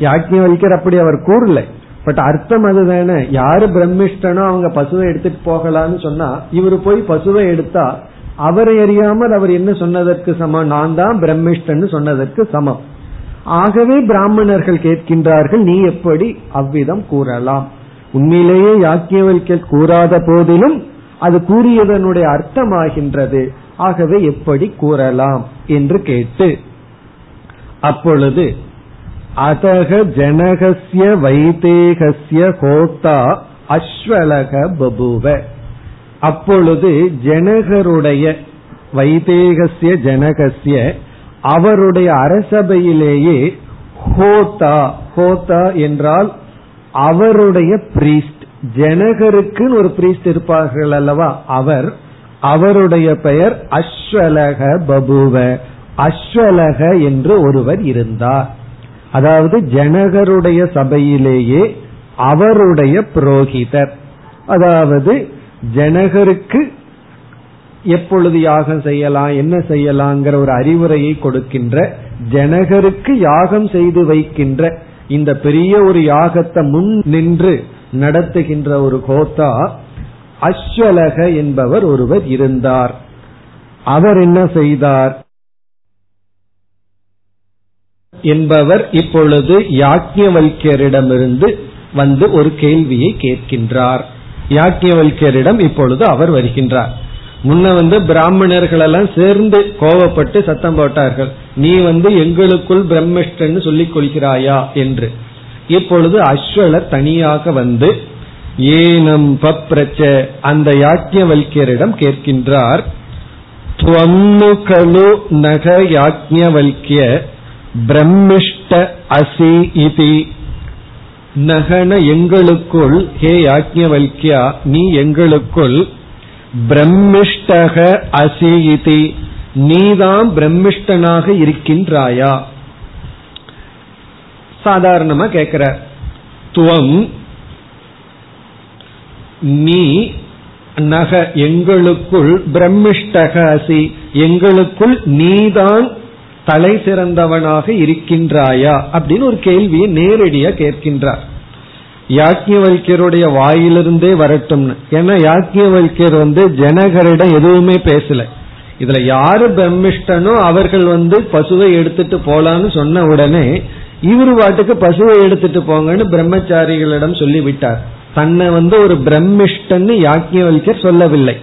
யாஜ்ஞர் அப்படி அவர் கூறலை. பட் அர்த்தம் அதுதானே? யாரு பிரம்மிஷ்டனோ அவங்க பசுவை எடுத்துட்டு போகலான்னு சொன்னா இவர் போய் பசுவை எடுத்தா அவரை அறியாமல் அவர் என்ன சொன்னதற்கு சமம்? நான் தான் பிரம்மிஷ்டன் சொன்னதற்கு சமம். ஆகவே பிராமணர்கள் கேட்கின்றார்கள் நீ எப்படி அவ்விதம் கூறலாம்? உண்மையிலேயே யாக்கியவல்கள் கூறாத போதிலும் அது கூறியதனுடைய அர்த்தமாகின்றது. ஆகவே எப்படி கூறலாம்? என்று கேட்டு அப்பொழுது அதக ஜனகசிய வைதேகசிய ஹோத்தா அஸ்வலக பபுவ. அப்பொழுது ஜனகருடைய வைதேகசிய ஜனகசிய அவருடைய அரசபையிலேயே ஹோத்தா ஹோதா என்றால் அவருடைய பிரீஸ்ட் ஜனகருக்கு ஒரு பிரீஸ்ட் இருப்பார்கள் அல்லவா? அவர் அவருடைய பெயர் அஸ்வலக பபுவ. அஸ்வலக என்று ஒருவர் இருந்தார். அதாவது ஜனகருடைய சபையிலேயே அவருடைய புரோகிதர். அதாவது ஜனகருக்கு எப்பொழுது யாகம் செய்யலாம் என்ன செய்யலாங்கிற ஒரு அறிவுரையை கொடுக்கின்ற ஜனகருக்கு யாகம் செய்து வைக்கின்ற இந்த பெரிய ஒரு யாகத்தை முன் நின்று நடத்துகின்ற ஒரு கோத்தா அஸ்வலக என்பவர் ஒருவர் இருந்தார். அவர் என்ன செய்தார்? என்பவர் இப்பொழுது யாக்கியவல்யரிடமிருந்து வந்து ஒரு கேள்வியை கேட்கின்றார். யாக்கியவல்யரிடம் இப்பொழுது அவர் வருகின்றார். முன்ன வந்து பிராமணர்கள் எல்லாம் சேர்ந்து கோவப்பட்டு சத்தம் போட்டார்கள். நீ வந்து எங்களுக்குள் பிரம்மிஷ்டன் சொல்லிக் கொள்கிறாயா என்று. இப்பொழுது அஸ்வலர் தனியாக வந்து ஏனம் பப்ரச்ச அந்த யாக்கியவல்யரிடம் கேட்கின்றார். துவம்முகலு நக யாஜ்ஞவல்கிய பிரம்மிஷ்ட அசி இதி. நகன எங்களுக்குள் ஹே யாஜ்ஞவல்கியா நீ எங்களுக்குள் பிரம்மிஷ்டக அசி இதி. நீதான் பிரம்மிஷ்டனாக இருக்கின்றாயா? சாதாரணமா கேட்கிற துவம். நீ நக எங்களுக்குள் பிரம்மிஷ்டக அசி. எங்களுக்குள் நீதான் தலை சிறந்தவனாக இருக்கின்றாயா அப்படின்னு ஒரு கேள்வியை நேரடியா கேட்கின்றார். யாக்கியவல்யருடைய வாயிலிருந்தே வரட்டும்னு. ஏன்னா யாக்கியவல்யர் வந்து ஜனகரிடம் எதுவுமே பேசல. இதுல யாரு பிரம்மிஷ்டனோ அவர்கள் வந்து பசுவை எடுத்துட்டு போலான்னு சொன்ன உடனே இவரு வாட்டுக்கு பசுவை எடுத்துட்டு போங்கன்னு பிரம்மச்சாரிகளிடம் சொல்லிவிட்டார். தன்னை வந்து ஒரு பிரம்மிஷ்டன்னு யாக்கியவல்யர் சொல்லவில்லை.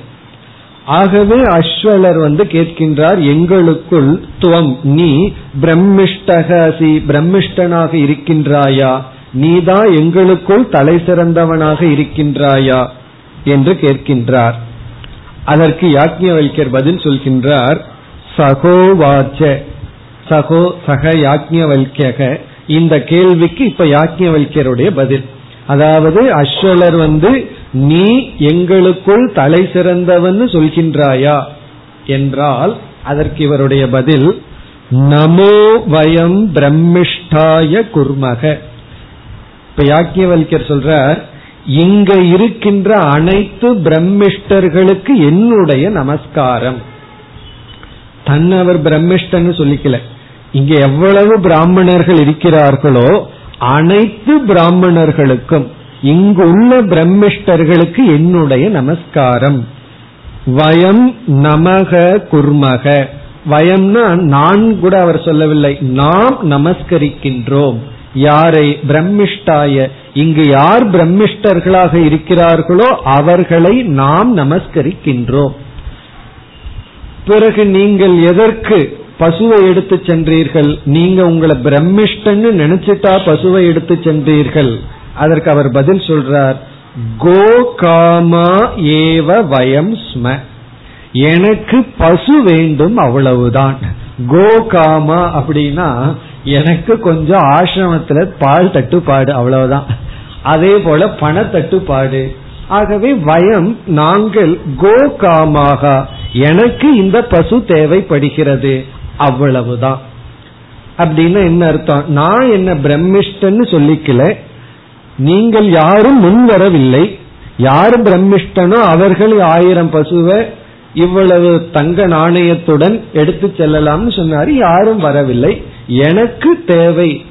ஆகவே அஸ்வலர் வந்து கேட்கின்றார் எங்களுக்குள் துவம் நீ பிரம்மிஷ்டகசி பிரம்மிஷ்டனாக இருக்கின்றாயா? நீதான் எங்களுக்குள் தலை சிறந்தவனாக இருக்கின்றாயா? என்று கேட்கின்றார். அதற்கு யாக்ஞர் பதில் சொல்கின்றார் சகோவாச்ச சகோ சக யாக்ஞவல்யக இந்த கேள்விக்கு இப்ப யாக்ஞவல்யருடைய பதில். அதாவது அஸ்வலர் வந்து நீ எங்களுக்குள் தலை சிறந்தவன் சொல்கின்றாயா? என்றால் அதற்கு இவருடைய பதில் நமோ வயம் பிரம்மிஷ்டாய குர்மக. இப்ப யாக்கியவல்யர் சொல்றார் இங்க இருக்கின்ற அனைத்து பிரம்மிஷ்டர்களுக்கு என்னுடைய நமஸ்காரம். தன்னவர் பிரம்மிஷ்டன்னு சொல்லிக்கல. இங்க எவ்வளவு பிராமணர்கள் இருக்கிறார்களோ அனைத்து பிராமணர்களுக்கும். இங்கு உள்ள பிரம்மிஷ்டர்களுக்கு என்னுடைய நமஸ்காரம். வயம் நமக குர்மக. வயம்னா நான் கூட அவர் சொல்லவில்லை. நாம் நமஸ்கரிக்கின்றோம். யாரை பிரம்மிஷ்டாய இங்கு யார் பிரம்மிஷ்டர்களாக இருக்கிறார்களோ அவர்களை நாம் நமஸ்கரிக்கின்றோம். பிறகு நீங்கள் எதற்கு பசுவை எடுத்து சென்றீர்கள்? நீங்க உங்களை பிரம்மிஷ்டன்னு நினைச்சிட்டா பசுவை எடுத்து சென்றீர்கள். அதற்கு அவர் பதில் சொல்றார் கோ காமா ஏவ வயம் ஸ்ம. எனக்கு பசு வேண்டும் அவ்வளவுதான். கோ காமா அப்படின்னா எனக்கு கொஞ்சம் ஆசிரமத்துல பால் தட்டுப்பாடு அவ்வளவுதான். அதே போல பண தட்டுப்பாடு ஆகவே வயம் நாங்கள் கோ காமாக எனக்கு இந்த பசு தேவைப்படுகிறது. அவ்வளவுதான். அப்படின்னு என்ன அர்த்தம்? நான் என்ன பிரம்மிஷ்டன்னு சொல்லிக்கல. நீங்கள் யாரும் முன் வரவில்லை யாரும் பிரம்மிஷ்டனோ அவர்கள் ஆயிரம் பசுவை இவ்வளவு தங்க நாணயத்துடன் எடுத்து செல்லலாம்னு சொன்னாரு. யாரும் வரவில்லை. எனக்கு தேவை.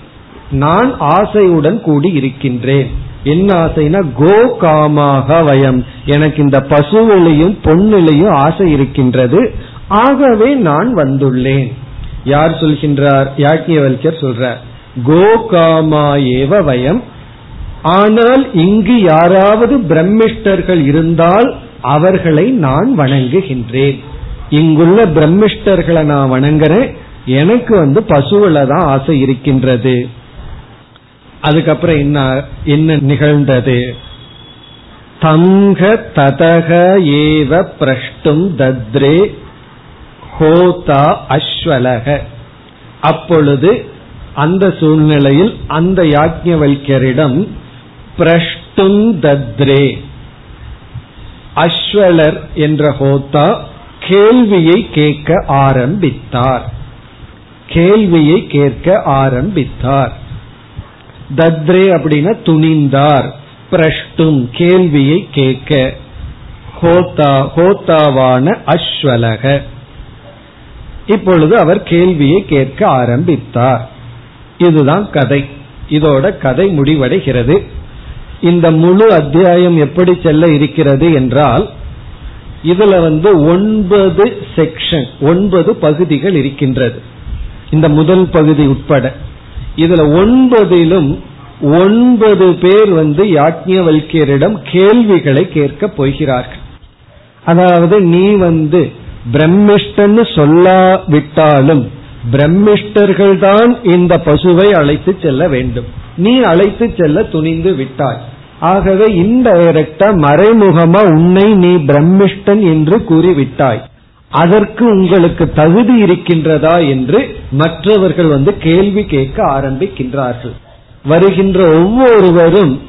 நான் ஆசையுடன் கூடி இருக்கின்றேன். என்ன ஆசைனா கோ காமாக வயம். எனக்கு இந்த பசுவிலையும் பொண்ணிலையும் ஆசை இருக்கின்றது. ஆகவே நான் வந்துள்ளேன். யார் சொல்கின்றார்? யாக்கியவல்யர் சொல்றார். கோ காமா ஏவ வயம். ஆனால் இங்கு யாராவது பிரம்மிஷ்டர்கள் இருந்தால் அவர்களை நான் வணங்குகின்றேன். இங்குள்ள பிரம்மிஷ்டர்களை நான் வணங்குறேன். எனக்கு வந்து பசுவில தான் ஆசை இருக்கின்றது. அதுக்கப்புறம் என்ன என்ன நிகழ்ந்தது? தங்க ததக ஏவ பிரஷ்டும் தத்ரே ஹோதா அஸ்வலக. அப்பொழுது அந்த சூழ்நிலையில் அந்த யாஜ்ஞவல்யரிடம் பிரஷ்டும் தத்ரே அஸ்வலர் என்ற ஹோத்தா கேள்வியை கேட்க ஆரம்பித்தார். கேள்வியை கேட்க ஆரம்பித்தார். தத்ரே அப்படின்னா துணிந்தார். பிரஷ்டும் கேள்வியை கேட்க. ஹோத்தா ஹோத்தாவான அஸ்வலக. இப்பொழுது அவர் கேள்வியை கேட்க ஆரம்பித்தார். இதுதான் கதை. இதோட கதை முடிவடைகிறது. இந்த முழு அத்தியாயம் எப்படி செல்ல இருக்கிறது என்றால் இதுல வந்து ஒன்பது செக்ஷன் ஒன்பது பகுதிகள் இருக்கின்றது. இந்த முதல் பகுதி உட்பட. இதுல ஒன்பதிலும் ஒன்பது பேர் வந்து யாக்ஞவல்கியரிடம் கேள்விகளை கேட்க போகிறார்கள். அதாவது நீ வந்து பிரம்மிஷ்டன்னு சொல்லாவிட்டாலும் பிரம்மிஷ்டர்கள் தான் இந்த பசுவை அழைத்து செல்ல வேண்டும். நீ அழைத்து செல்ல துணிந்து விட்டாய். ஆகவே இன்டைரக்டா மறைமுகமா உன்னை நீ பிரம்மிஷ்டன் என்று கூறிவிட்டாய். அதற்கு உங்களுக்கு தகுதி இருக்கின்றதா என்று மற்றவர்கள் வந்து கேள்வி கேட்க ஆரம்பிக்கின்றார்கள். வருகின்ற ஒவ்வொருவரும்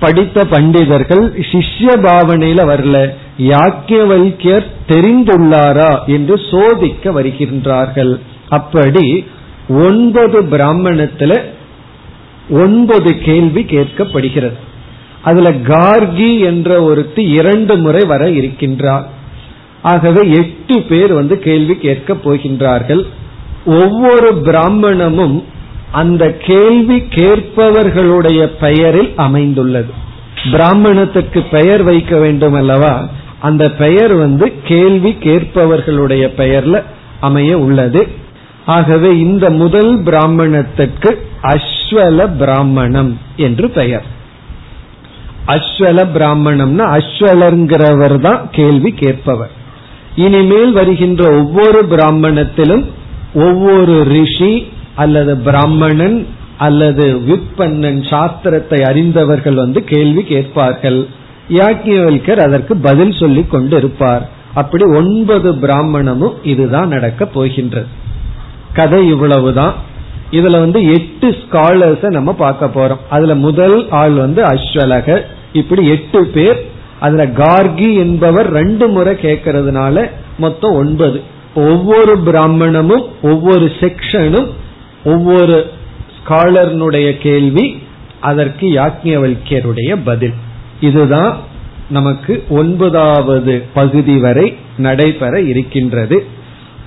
படித்த பண்டிதர்கள் சிஷ்ய பாவனையில வரல யாக்கியவல்யர் தெரிந்துள்ளாரா என்று சோதிக்க வருகின்றார்கள். அப்படி ஒன்பது பிராமணத்துல ஒன்பது கேள்வி கேட்கப்படுகிறது. அதுல கார்கி என்ற ஒருத்தி இரண்டு முறை வர இருக்கின்றார் ஆகவே எட்டு பேர் வந்து கேள்வி கேட்க போகின்றார்கள். ஒவ்வொரு பிராமணமும் அந்த கேள்வி கேட்பவர்களுடைய பெயரில் அமைந்துள்ளது. பிராமணத்துக்கு பெயர் வைக்க வேண்டும் அல்லவா? அந்த பெயர் வந்து கேள்வி கேட்பவர்களுடைய பெயர்ல அமைய உள்ளது. ஆகவே இந்த முதல் பிராமணத்துக்கு அஸ்வல பிராமணம் என்று பெயர். அஸ்வல பிராமணம்னா அஸ்வலர்ங்கிறவர் தான் கேள்வி கேட்பவர். இனிமேல் வருகின்ற ஒவ்வொரு பிராமணத்திலும் ஒவ்வொரு ரிஷி அல்லது பிராமணன் அல்லது விற்பன்னன் சாஸ்திரத்தை அறிந்தவர்கள் வந்து கேள்வி கேட்பார்கள். யாக்கியவல்கர் அதற்கு பதில் சொல்லி கொண்டு இருப்பார் அப்படி ஒன்பது பிராமணமும் இதுதான் நடக்க போகின்றது. கதை இவ்வளவுதான். இதுல வந்து எட்டு ஸ்காலர்ஸ நம்ம பார்க்க போறோம். அதுல முதல் ஆள் வந்து அஸ்வலக இப்படி எட்டு பேர். அதுல கார்கி என்பவர் ரெண்டு முறை கேட்கறதுனால மொத்தம் ஒன்பது. ஒவ்வொரு பிராமணமும் ஒவ்வொரு செக்ஷனும் ஒவ்வொரு ஸ்காலர்னுடைய கேள்வி அதற்கு யாக்ஞவல்யருடைய பதில். இதுதான் நமக்கு ஒன்பதாவது பகுதி வரை நடைபெற இருக்கின்றது.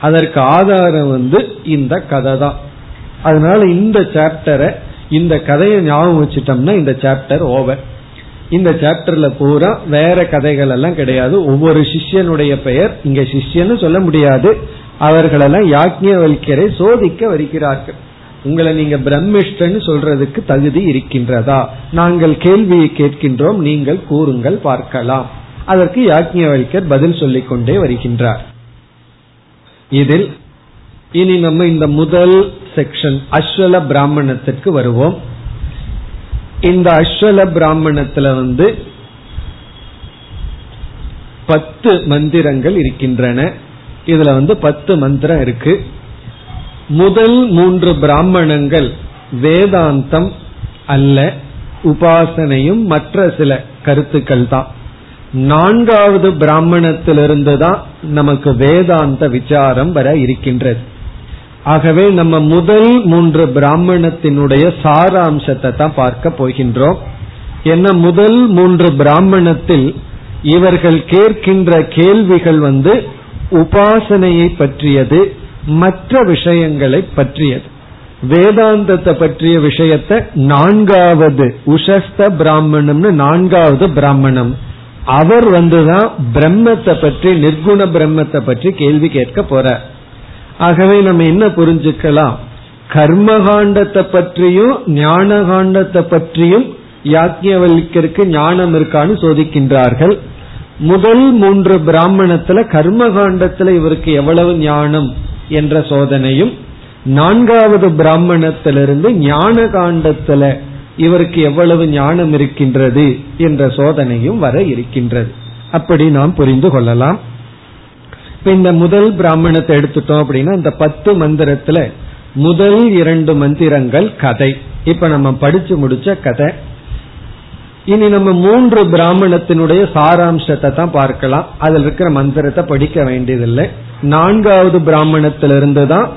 அதற்கு ஆதாரம் வந்து இந்த கதை தான் அதனால இந்த சாப்டரை இந்த கதையை ஞாபகம் வச்சுட்டோம்னா இந்த சாப்டர் ஓவர் இந்த சாப்டர்ல பூரா வேற கதைகள் எல்லாம் கிடையாது. ஒவ்வொரு சிஷ்யனுடைய பெயர் இங்க சிஷ்யன்னு சொல்ல முடியாது. அவர்களெல்லாம் யாக்ஞவல்யரை சோதிக்க வருகிறார்கள். உங்களை நீங்க பிரம்மிஷ்டன்னு சொல்றதுக்கு தகுதி இருக்கின்றதா? நாங்கள் கேள்வியை கேட்கின்றோம் நீங்கள் கூறுங்கள் பார்க்கலாம். அதற்கு யாக்ஞவல்யர் பதில் சொல்லிக் கொண்டே வருகின்றார். இதில் இனி நம்ம இந்த முதல் செக்ஷன் அஸ்வல பிராமணத்திற்கு வருவோம். இந்த அஸ்வல பிராமணத்துல வந்து பத்து மந்திரங்கள் இருக்கின்றன. இதுல வந்து பத்து மந்திரம் இருக்கு. முதல் மூன்று பிராமணங்கள் வேதாந்தம் அல்ல உபாசனையும் மற்ற சில கருத்துக்கள் தான். நான்காவது பிராமணத்திலிருந்து தான் நமக்கு வேதாந்த விசாரம் வர இருக்கின்றது. ஆகவே நம்ம முதல் மூன்று பிராமணத்தினுடைய சாராம்சத்தை தான் பார்க்க போகின்றோம். என்ன முதல் மூன்று பிராமணத்தில் இவர்கள் கேட்கின்ற கேள்விகள் வந்து உபாசனையை பற்றியது மற்ற விஷயங்களை பற்றியது. வேதாந்தத்தை பற்றிய விஷயத்தை நான்காவது உஷஸ்த பிராமணம்னு நான்காவது பிராமணம். அவர் வந்துதான் பிரம்மத்தை பற்றி நிர்குண பிரம்மத்தை பற்றி கேள்வி கேட்க போறார். ஆகவே நம்ம என்ன புரிஞ்சுக்கலாம்? கர்மகாண்டத்தை பற்றியும் ஞான காண்டத்தை பற்றியும் யாக்கியவல்யருக்கு ஞானம் இருக்கான்னு சோதிக்கின்றார்கள். முதல் மூன்று பிராமணத்துல கர்மகாண்டத்துல இவருக்கு எவ்வளவு ஞானம் என்ற சோதனையும் நான்காவது பிராமணத்திலிருந்து ஞான காண்டத்துல இவருக்கு எவ்வளவு ஞானம் இருக்கின்றது என்ற சோதனையும் வர இருக்கின்றது. அப்படி நாம் புரிந்து கொள்ளலாம். இப்ப இந்த முதல் பிராமணத்தை எடுத்துட்டோம் அப்படின்னா இந்த பத்து மந்திரத்துல முதல் இரண்டு மந்திரங்கள் கதை. இப்ப நம்ம படிச்சு முடிச்ச கதை. இனி நம்ம மூன்று பிராமணத்தினுடைய சாராம்சத்தை தான் பார்க்கலாம். அதுல இருக்கிற மந்திரத்தை படிக்க வேண்டியதில்லை. நான்காவது பிராமணத்திலிருந்து தான்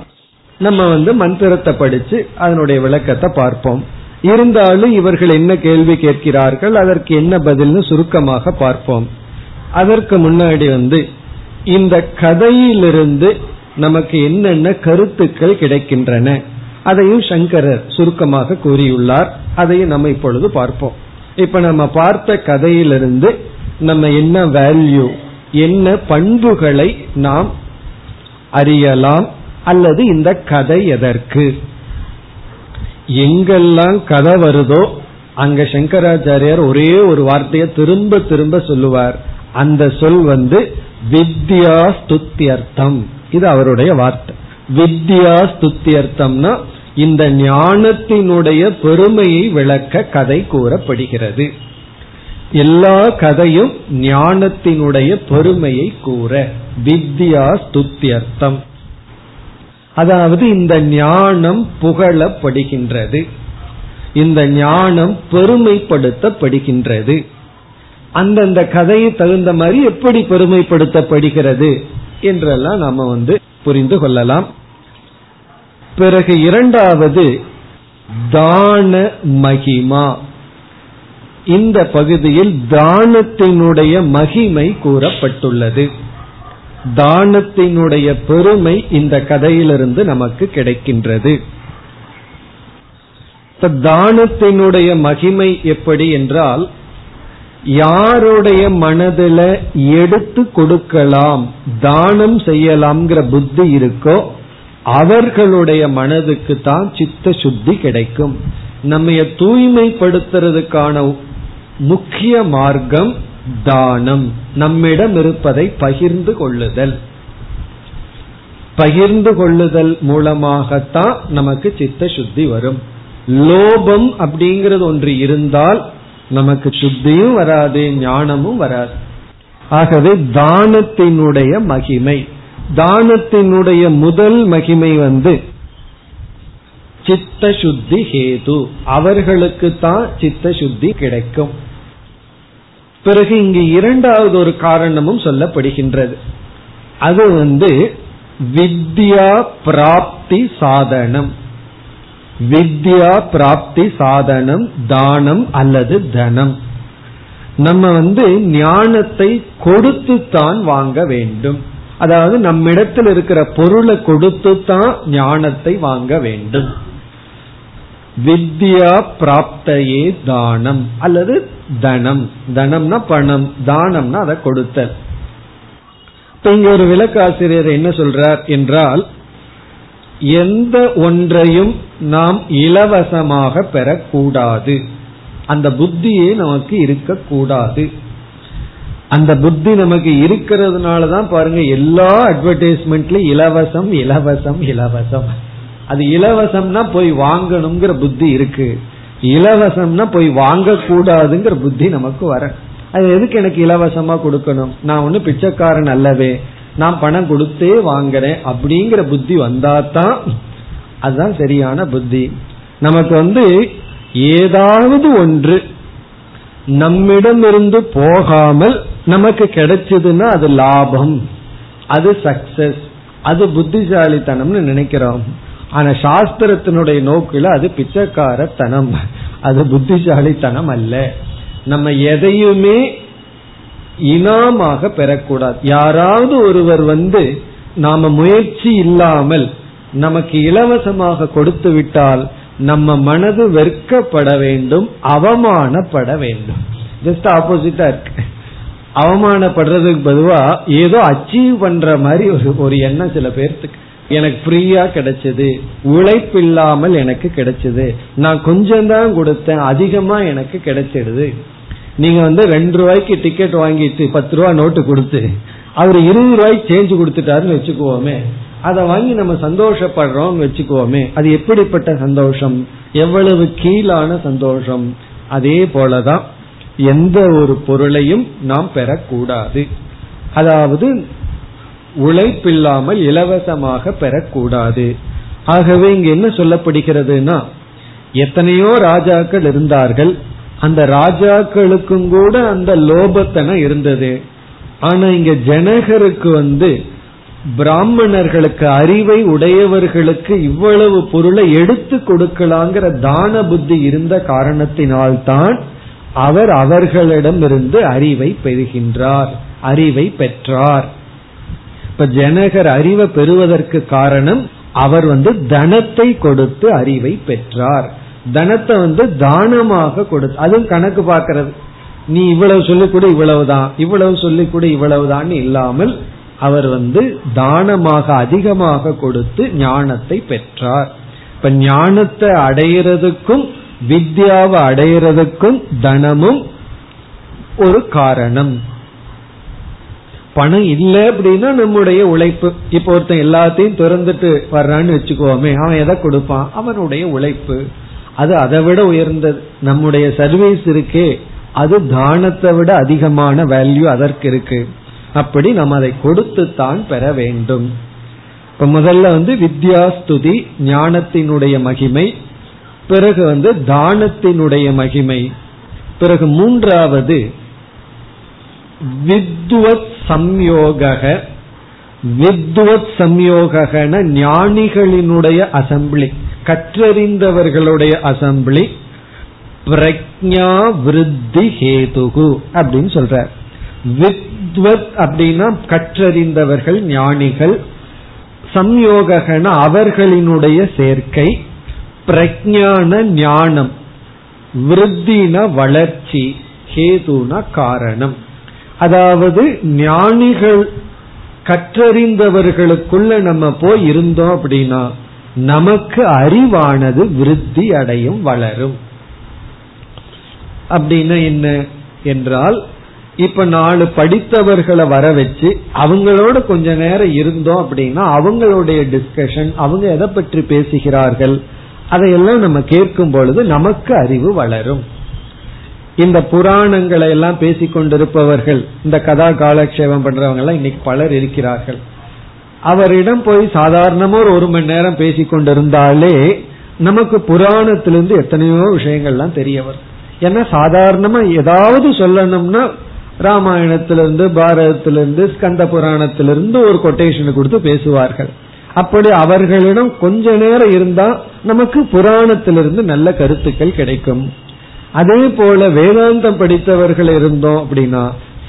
நம்ம வந்து மந்திரத்தை படிச்சு அதனுடைய விளக்கத்தை பார்ப்போம். இருந்தாலும் இவர்கள் என்ன கேள்வி கேட்கிறார்கள் அதற்கு என்ன பதில்னு சுருக்கமாக பார்ப்போம். அதற்கு முன்னாடி வந்து இந்த கதையிலிருந்து நமக்கு என்னென்ன கருத்துக்கள் கிடைக்கின்றன அதையும் சங்கரர் சுருக்கமாக கூறியுள்ளார். அதையும் நம்ம இப்பொழுது பார்ப்போம். இப்ப நம்ம பார்த்த கதையிலிருந்து நம்ம என்ன வேல்யூ என்ன பண்புகளை நாம் அறியலாம் அல்லது இந்த கதை எதற்கு? எங்கெல்லாம் கதை வருதோ அங்க சங்கராச்சாரியார் ஒரே ஒரு வார்த்தையை திரும்ப திரும்ப சொல்லுவார். அந்த சொல் வந்து வித்யா ஸ்துத்தியர்த்தம் இது அவருடைய வார்த்தை. வித்யா ஸ்துத்தியர்த்தம்னா இந்த ஞானத்தினுடைய பெருமையை விளக்க கதை கூறப்படுகிறது. எல்லா கதையும் ஞானத்தினுடைய பெருமையை கூற. வித்யா ஸ்துத்தியர்த்தம் அதாவது இந்த ஞானம் புகழப்படுகின்றது. இந்த ஞானம் பெருமைப்படுத்தப்படுகின்றது. அந்தந்த கதையை தகுந்த மாதிரி எப்படி பெருமைப்படுத்தப்படுகிறது என்றெல்லாம் நாம வந்து புரிந்து கொள்ளலாம். பிறகு இரண்டாவது தான மகிமா. இந்த பகுதியில் தானத்தினுடைய மகிமை கூறப்பட்டுள்ளது. தானத்தினுடைய பெருமை இந்த கதையிலிருந்து நமக்கு கிடைக்கின்றது. தானத்தினுடைய மகிமை எப்படி என்றால் யாருடைய மனதுல எடுத்து கொடுக்கலாம் தானம் செய்யலாம்ங்கிற புத்தி இருக்கோ அவர்களுடைய மனதுக்கு தான் சித்த சுத்தி கிடைக்கும். நம்ம தூய்மைப்படுத்துறதுக்கான முக்கிய மார்க்கம் தானம். நம்மிடம் இருப்பதை பகிர்ந்து கொள்ளுதல். பகிர்ந்து கொள்ளுதல் மூலமாகத்தான் நமக்கு சித்த சுத்தி வரும். லோபம் அப்படிங்கிறது ஒன்று இருந்தால் நமக்கு சுத்தியும் வராது ஞானமும் வராது. ஆகவே தானத்தினுடைய மகிமை தானத்தினுடைய முதல் மகிமை வந்து சித்த சுத்தி ஹேது. அவர்களுக்கு தான் சித்த சுத்தி கிடைக்கும். பிறகு இங்கு இரண்டாவது ஒரு காரணமும் சொல்லப்படுகின்றது. அது வந்து வித்யா பிராப்தி சாதனம். வித்யா பிராப்தி சாதனம் தானம் அல்லது தனம். நம்ம வந்து ஞானத்தை கொடுத்து தான் வாங்க வேண்டும். அதாவது நம்மிடத்தில் இருக்கிற பொருளை கொடுத்து தான் ஞானத்தை வாங்க வேண்டும். வித்யா பிராப்தையே தானம் அல்லது தனம். தனம்னா பணம் தானம்னா அதை கொடுத்தல். இப்ப இங்க ஒரு விளக்காசிரியர் என்ன சொல்றார் என்றால் எந்த ஒன்றையும் நாம் இலவசமாக பெறக்கூடாது. அந்த புத்தியே நமக்கு இருக்கக்கூடாது. அந்த புத்தி நமக்கு இருக்கிறதுனால தான் பாருங்க எல்லா அட்வர்டைஸ்மெண்ட்லயும் இலவசம் இலவசம் இலவசம். அது இலவசம்னா போய் வாங்கணுங்கிற புத்தி இருக்கு. இலவசம்னா போய் வாங்க கூடாதுங்கிற புத்தி நமக்கு வர. அது எதுக்கு எனக்கு இலவசமா கொடுக்கணும்? நான் ஒண்ணு பிச்சைக்காரன் அல்லவே. நான் பணம் கொடுத்தே வாங்குறேன் அப்படிங்கிற புத்தி வந்தாதான் அதுதான் சரியான புத்தி. நமக்கு வந்து ஏதாவது ஒன்று நம்மிடமிருந்து போகாமல் நமக்கு கிடைச்சதுன்னா அது லாபம் அது சக்சஸ் அது புத்திசாலித்தனம்னு நினைக்கிறோம். ஆனா சாஸ்திரத்தினுடைய நோக்கில அது பிச்சைக்காரத்தனம். அது புத்திசாலித்தனம் அல்ல. நம்ம எதையுமே இனாமாக பெறக்கூடாது. யாராவது ஒருவர் வந்து நாம முயற்சி இல்லாமல் நமக்கு இலவசமாக கொடுத்து விட்டால் நம்ம மனது வெறுக்கப்பட வேண்டும் அவமானப்பட வேண்டும். ஜஸ்ட் ஆப்போசிட்டா இருக்கு. அவமானப்படுறதுக்கு பதுவா ஏதோ அச்சீவ் பண்ற மாதிரி ஒரு ஒரு எண்ணம் சில பேர்த்துக்கு. எனக்கு ஃப்ரீயா கிடைச்சது. உழைப்பு இல்லாமல் எனக்கு கிடைச்சது. நான் கொஞ்சம் தான் கொடுத்தேன் அதிகமா எனக்கு கிடைச்சிடுது. நீங்க வந்து ரெண்டு ரூபாய்க்கு டிக்கெட் வாங்கிட்டு பத்து ரூபா நோட்டு கொடுத்து அவர் இருபது ரூபாய்க்கு சேஞ்ச் கொடுத்துட்டாருன்னு வச்சுக்குவோமே. அதை வாங்கி நம்ம சந்தோஷப்படுறோம் வச்சுக்குவோமே. அது எப்படிப்பட்ட சந்தோஷம்? எவ்வளவு கீழான சந்தோஷம்? அதே போலதான் எந்த ஒரு பொருளையும் நாம் பெறக்கூடாது. அதாவது உழைப்பில்லாமல் இலவசமாக பெறக்கூடாது. ஆகவே இங்க என்ன சொல்லப்படுகிறதுனா எத்தனையோ ராஜாக்கள் இருந்தார்கள். அந்த ராஜாக்களுக்கும் கூட அந்த லோபத்தனம் இருந்தது. ஆனா இங்க ஜனகருக்கு வந்து பிராமணர்களுக்கு அறிவை உடையவர்களுக்கு இவ்வளவு பொருளை எடுத்து கொடுக்கலாங்கிற தான புத்தி இருந்த காரணத்தினால்தான் அவர் அவர்களிடமிருந்து அறிவை பெறுகின்றார் அறிவை பெற்றார். இப்ப ஜனகர் அறிவை பெறுவதற்கு காரணம் அவர் வந்து தனத்தை கொடுத்து அறிவை பெற்றார். தனத்தை வந்து தானமாக கொடுத்து அதுவும் கணக்கு பார்க்கறது. நீ இவ்வளவு சொல்லிக்கூட இவ்வளவுதான் இவ்வளவு சொல்லிக்கூட இவ்வளவுதான் இல்லாமல் அவர் வந்து தானமாக அதிகமாக கொடுத்து ஞானத்தை பெற்றார். இப்ப ஞானத்தை அடையிறதுக்கும் வித்யாவை அடையிறதுக்கும் தனமும் ஒரு காரணம். பணம் இல்லை அப்படின்னா நம்முடைய உழைப்பு. இப்ப ஒருத்தன் எல்லாத்தையும் திறந்துட்டு வர்றான்னு வச்சுக்கோமே அவன் எதை கொடுப்பான்? அவனுடைய உழைப்பு. அது அதை விட உயர்ந்தது. நம்முடைய சர்வீஸ் இருக்கே அது தானத்தை விட அதிகமான வேல்யூ அதற்கு இருக்கு. அப்படி நம்ம அதை கொடுத்து தான் பெற வேண்டும். இப்ப முதல்ல வந்து வித்யாஸ்துதி ஞானத்தினுடைய மகிமை பிறகு வந்து தானத்தினுடைய மகிமை. பிறகு மூன்றாவது வித்வத் சம்யோக வித்வத் சம்யோகன ஞானிகளினுடைய அசம்பிளி கற்றறிந்தவர்களுடைய அசம்பிளி பிரக்ஞா விருத்தி ஹேதுகு அப்படின்னு சொல்றார். வித்வத் அப்படின்னா கற்றறிந்தவர்கள் ஞானிகள் சம்யோகன அவர்களினுடைய சேர்க்கை பிரஜான ஞானம் விருத்தின வளர்ச்சி ஹேதுனா காரணம். அதாவது ஞானிகள் கற்றறிந்தவர்களுக்குள்ள நம்ம போய் இருந்தோம் அப்படின்னா நமக்கு அறிவானது விருத்தி அடையும் வளரும். அப்படின்னா என்ன என்றால் இப்ப நாலு படித்தவர்களை வர வச்சு அவங்களோட கொஞ்ச நேரம் இருந்தோம் அப்படின்னா அவங்களுடைய டிஸ்கஷன் அவங்க எதை பற்றி பேசுகிறார்கள் அதையெல்லாம் நம்ம கேட்கும் பொழுது நமக்கு அறிவு வளரும். இந்த புராணங்களை எல்லாம் பேசிக்கொண்டிருப்பவர்கள் இந்த கதா காலக்ஷேபம் பண்றவங்க எல்லாம் இன்னைக்கு பலர் இருக்கிறார்கள். அவரிடம் போய் சாதாரணமா ஒரு ஒரு மணி நேரம் பேசிக்கொண்டிருந்தாலே நமக்கு புராணத்திலிருந்து எத்தனையோ விஷயங்கள்லாம் தெரிய வரும். ஏன்னா சாதாரணமா ஏதாவது சொல்லணும்னா ராமாயணத்திலிருந்து பாரதத்திலிருந்து ஸ்கந்த புராணத்திலிருந்து ஒரு கொட்டேஷன் கொடுத்து பேசுவார்கள். அப்படி அவர்களிடம் கொஞ்ச நேரம் இருந்தா நமக்கு புராணத்திலிருந்து நல்ல கருத்துக்கள் கிடைக்கும். அதே போல வேதாந்தம் படித்தவர்கள் இருந்தோம் அப்படின்னா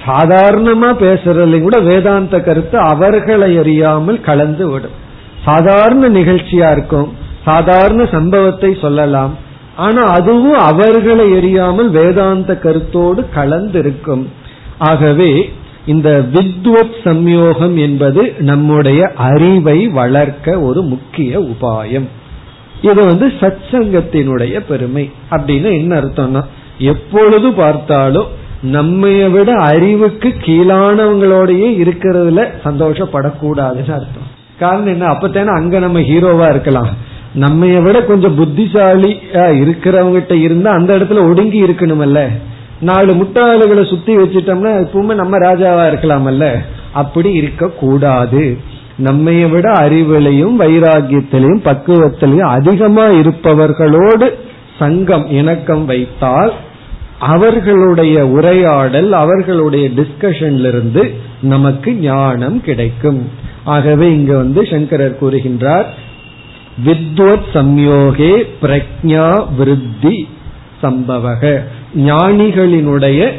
சாதாரணமா பேசுறதுலையும் கூட வேதாந்த கருத்து அவர்களை அறியாமல் கலந்து விடும். சாதாரண நிகழ்ச்சியா இருக்கும் சாதாரண சம்பவத்தை சொல்லலாம். ஆனா அதுவும் அவர்களை எரியாமல் வேதாந்த கருத்தோடு கலந்து இருக்கும் ஆகவே இந்த வித்வத் சம்யோகம் என்பது நம்முடைய அறிவை வளர்க்க ஒரு முக்கிய உபாயம். இது வந்து சச்சங்கத்தினுடைய பெருமை. அப்படின்னு என்ன அர்த்தம்னா எப்பொழுது பார்த்தாலும் நம்மைய விட அறிவுக்கு கீழானவங்களோடயே இருக்கிறதுல சந்தோஷப்படக்கூடாதுன்னு அர்த்தம். காரணம் என்ன? அப்பத்தானே அங்க நம்ம ஹீரோவா இருக்கலாம். நம்மைய விட கொஞ்சம் புத்திசாலியா இருக்கிறவங்கிட்ட இருந்தா அந்த இடத்துல ஒடுங்கி இருக்கணுமல்ல. நாலு முட்டாளுகளை சுத்தி வச்சுட்டோம்னா எப்பவுமே நம்ம ராஜாவா இருக்கலாமல்ல. அப்படி இருக்க கூடாது நம்மைய விட அறிவிலையும் வைராகியத்திலையும் பக்குவத்திலையும் அதிகமா இருப்பவர்களோடு சங்கம் இணக்கம் வைத்தால் அவர்களுடைய உரையாடல் அவர்களுடைய டிஸ்கஷன்ல இருந்து நமக்கு ஞானம் கிடைக்கும். ஆகவே இங்க வந்து சங்கரர் கூறுகின்றார் வித்வத் சம்யோகே பிரக்ஞா விருத்தி சம்பவக. ஞானிகளினுடைய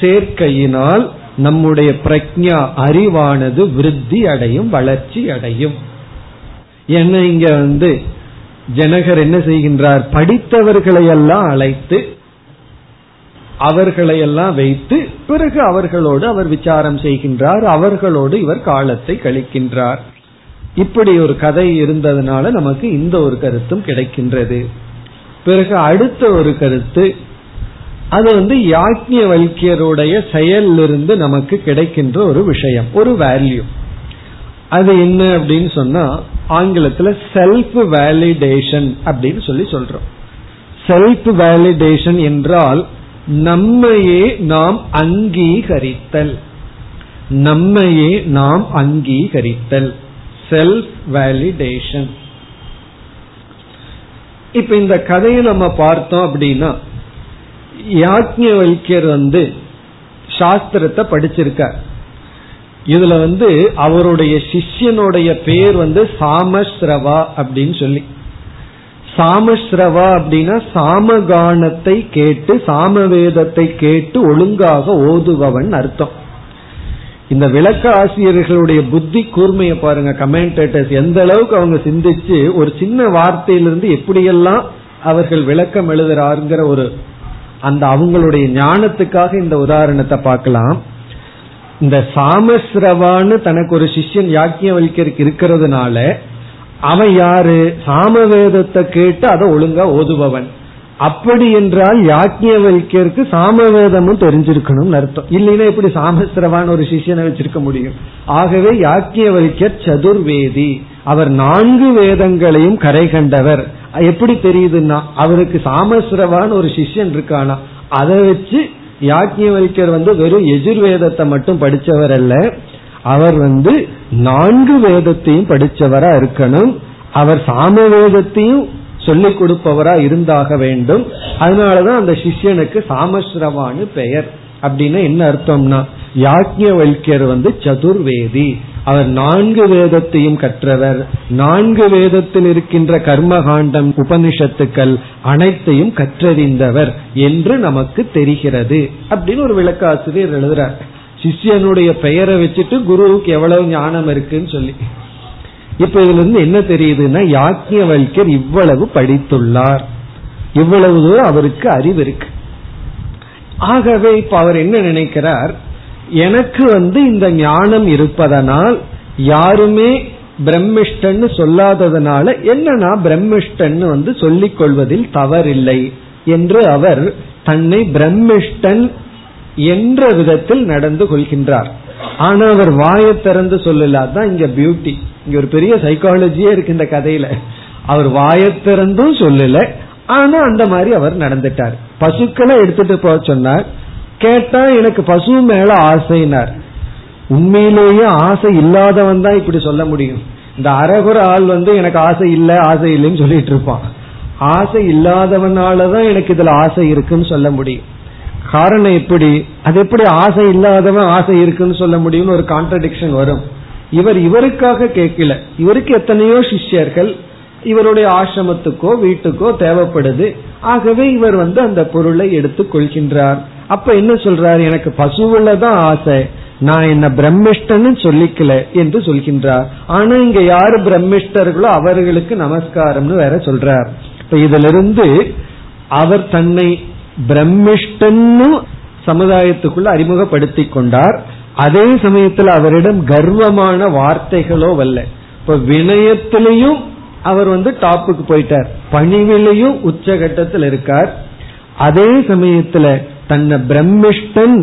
சேர்க்கையினால் நம்முடைய பிரக்ஞா அறிவானது விருத்தி அடையும் வளர்ச்சி அடையும். என்ன இங்க வந்து ஜனகர் என்ன செய்கின்றார்? படித்தவர்களை எல்லாம் அழைத்து அவர்களை எல்லாம் வைத்து பிறகு அவர்களோடு அவர் விசாரம் செய்கின்றார் அவர்களோடு இவர் காலத்தை கழிக்கின்றார். இப்படி ஒரு கதை இருந்ததுனால நமக்கு இந்த ஒரு கருத்தும் கிடைக்கின்றது. பிறகு அடுத்த ஒரு கருத்து அது வந்து யாக்ஞ செயலிருந்து நமக்கு கிடைக்கின்ற ஒரு விஷயம் ஒரு வேல்யூ அது என்ன அப்படின்னு சொன்னா ஆங்கிலத்துல செல்ஃப் வேலிடேஷன் அப்படின்னு சொல்லி சொல்றோம். செல்ஃப் வேலிடேஷன் என்றால் நம்மையே நாம் அங்கீகரித்தல். நம்மையே நாம் அங்கீகரித்தல். செல்ஃப் வேலிடேஷன் இப்ப இந்த கதையை நம்ம பார்த்தோம் அப்படின்னா யாக்ஞவல்யர் வந்து சாஸ்திரத்தை படிச்சிருக்கார். இதுல வந்து அவருடைய சிஷ்யனுடைய பேர் வந்து சாமஸ்ரவா அப்படின்னு சொல்லி. சாமஸ்ரவா அப்படின்னா சாமகானத்தை கேட்டு சாமவேதத்தை கேட்டு ஒழுங்காக ஓதுபவன் அர்த்தம். இந்த விளக்க ஆசிரியர்களுடைய புத்தி கூர்மையை பாருங்க கமெண்டேட்டர்ஸ் எந்த அளவுக்கு அவங்க சிந்திச்சு ஒரு சின்ன வார்த்தையிலிருந்து எப்படியெல்லாம் அவர்கள் விளக்கம் எழுதுறாருங்கிற ஒரு அந்த அவங்களுடைய ஞானத்துக்காக இந்த உதாரணத்தை பார்க்கலாம். இந்த சாமஸ்ரவான்னு தனக்கு ஒரு சிஷ்யன் யாக்கியவல்யருக்கு இருக்கிறதுனால அவன் யாரு? சாமவேதத்தை கேட்டு அதை ஒழுங்கா ஓதுபவன். அப்படி என்றால் யாக்ஞவல்யருக்கு சாமவேதமும் தெரிஞ்சிருக்கணும்னு அர்த்தம். இல்லைன்னா எப்படி சாமஸ்திரவான ஒரு சிஷியனை வச்சிருக்க முடியும்? ஆகவே யாக்ஞவல்யர் சதுர்வேதி. அவர் நான்கு வேதங்களையும் கரை கண்டவர். எப்படி தெரியுதுன்னா அவருக்கு சாமஸ்ரவான்னு ஒரு சிஷ்யன் இருக்கானா அதை வச்சு யாக்கியவரிக்கர் வந்து வெறும் எஜுர்வேதத்தை மட்டும் படிச்சவர் அல்ல அவர் வந்து நான்கு வேதத்தையும் படிச்சவரா இருக்கணும் அவர் சாம வேதத்தையும் சொல்லிக் கொடுப்பவரா இருந்தாக வேண்டும் அதனாலதான் அந்த சிஷ்யனுக்கு சாமஸ்ரவான்னு பெயர். அப்படின்னு என்ன அர்த்தம்னா யாக்ஞவல்யர் வந்து சதுர்வேதி. அவர் நான்கு வேதத்தையும் கற்றவர். நான்கு வேதத்தில் இருக்கின்ற கர்மகாண்டம் உபனிஷத்துக்கள் அனைத்தையும் கற்றறிந்தவர் என்று நமக்கு தெரிகிறது அப்படின்னு ஒரு விளக்காசிரியர் எழுதுறார். சிஷ்யனுடைய பெயரை வச்சுட்டு குருவுக்கு எவ்வளவு ஞானம் இருக்குன்னு சொல்லி. இப்ப இதுல இருந்து என்ன தெரியுதுன்னா யாக்கியவல்யர் இவ்வளவு படித்துள்ளார். இவ்வளவு தூரம் அவருக்கு அறிவு இருக்கு. ஆகவே இப்ப அவர் என்ன நினைக்கிறார்? எனக்கு வந்து இந்த ஞானம் இருப்பதனால் யாருமே பிரம்மிஷ்டன்னு சொல்லாததுனால என்ன நான் பிரம்மிஷ்டன்னு வந்து சொல்லிக் கொள்வதில் தவறில்லை என்று அவர் தன்னை பிரம்மிஷ்டன் என்ற விதத்தில் நடந்து கொள்கின்றார். ஆனா அவர் வாயை திறந்து சொல்லலாதான் இங்க பியூட்டி இங்க ஒரு பெரிய சைக்காலஜியே இருக்கு இந்த கதையில. அவர் வாயை திறந்தும் சொல்லல ஆனா அந்த மாதிரி அவர் நடந்துட்டார். பசுக்களை எடுத்துட்டு போக சொன்னார். கேட்டா எனக்கு பசு மேல ஆசைனார். உண்மையிலேயே ஆசை இல்லாதவன் தான் இப்படி சொல்ல முடியும். இந்த அரகுர ஆள் வந்து எனக்கு ஆசை இல்ல ஆசை இல்லைன்னு சொல்லிட்டு இருப்பான். ஆசை இல்லாதவனாலதான் எனக்கு இதுல ஆசை இருக்குன்னு சொல்ல முடியும். காரணம் எப்படி? அது எப்படி ஆசை இல்லாதவன் ஆசை இருக்குன்னு சொல்ல முடியும்னு ஒரு கான்ட்ரடிக்ஷன் வரும். இவர் இவருக்காக கேட்கல. இவருக்கு எத்தனையோ சிஷ்யர்கள் இவருடைய ஆசிரமத்துக்கோ வீட்டுக்கோ தேவைப்படுது. ஆகவே இவர் வந்து அந்த பொருளை எடுத்துக் கொள்கின்றார். அப்ப என்ன சொல்றாரு? எனக்கு பசுவுல தான் ஆசை. நான் என்ன பிரம்மிஷ்டன்னு சொல்லிக்கல என்று சொல்கின்றார். ஆனா இங்க யாரு பிரம்மிஷ்டர்களோ அவர்களுக்கு நமஸ்காரம்னு வேற சொல்றார். இப்ப இதுல இருந்து அவர் தன்னை பிரம்மிஷ்டன்னு சமுதாயத்துக்குள்ள அறிமுகப்படுத்தி கொண்டார். அதே சமயத்தில் அவரிடம் கர்வமான வார்த்தைகளோ வல்ல. இப்ப வினயத்திலையும் அவர் வந்து டாப்புக்கு போயிட்டார். பணிவிலையும் உச்சகட்டத்தில் இருக்கார். அதே சமயத்துல தன்னை பிரம்மிஷ்டன்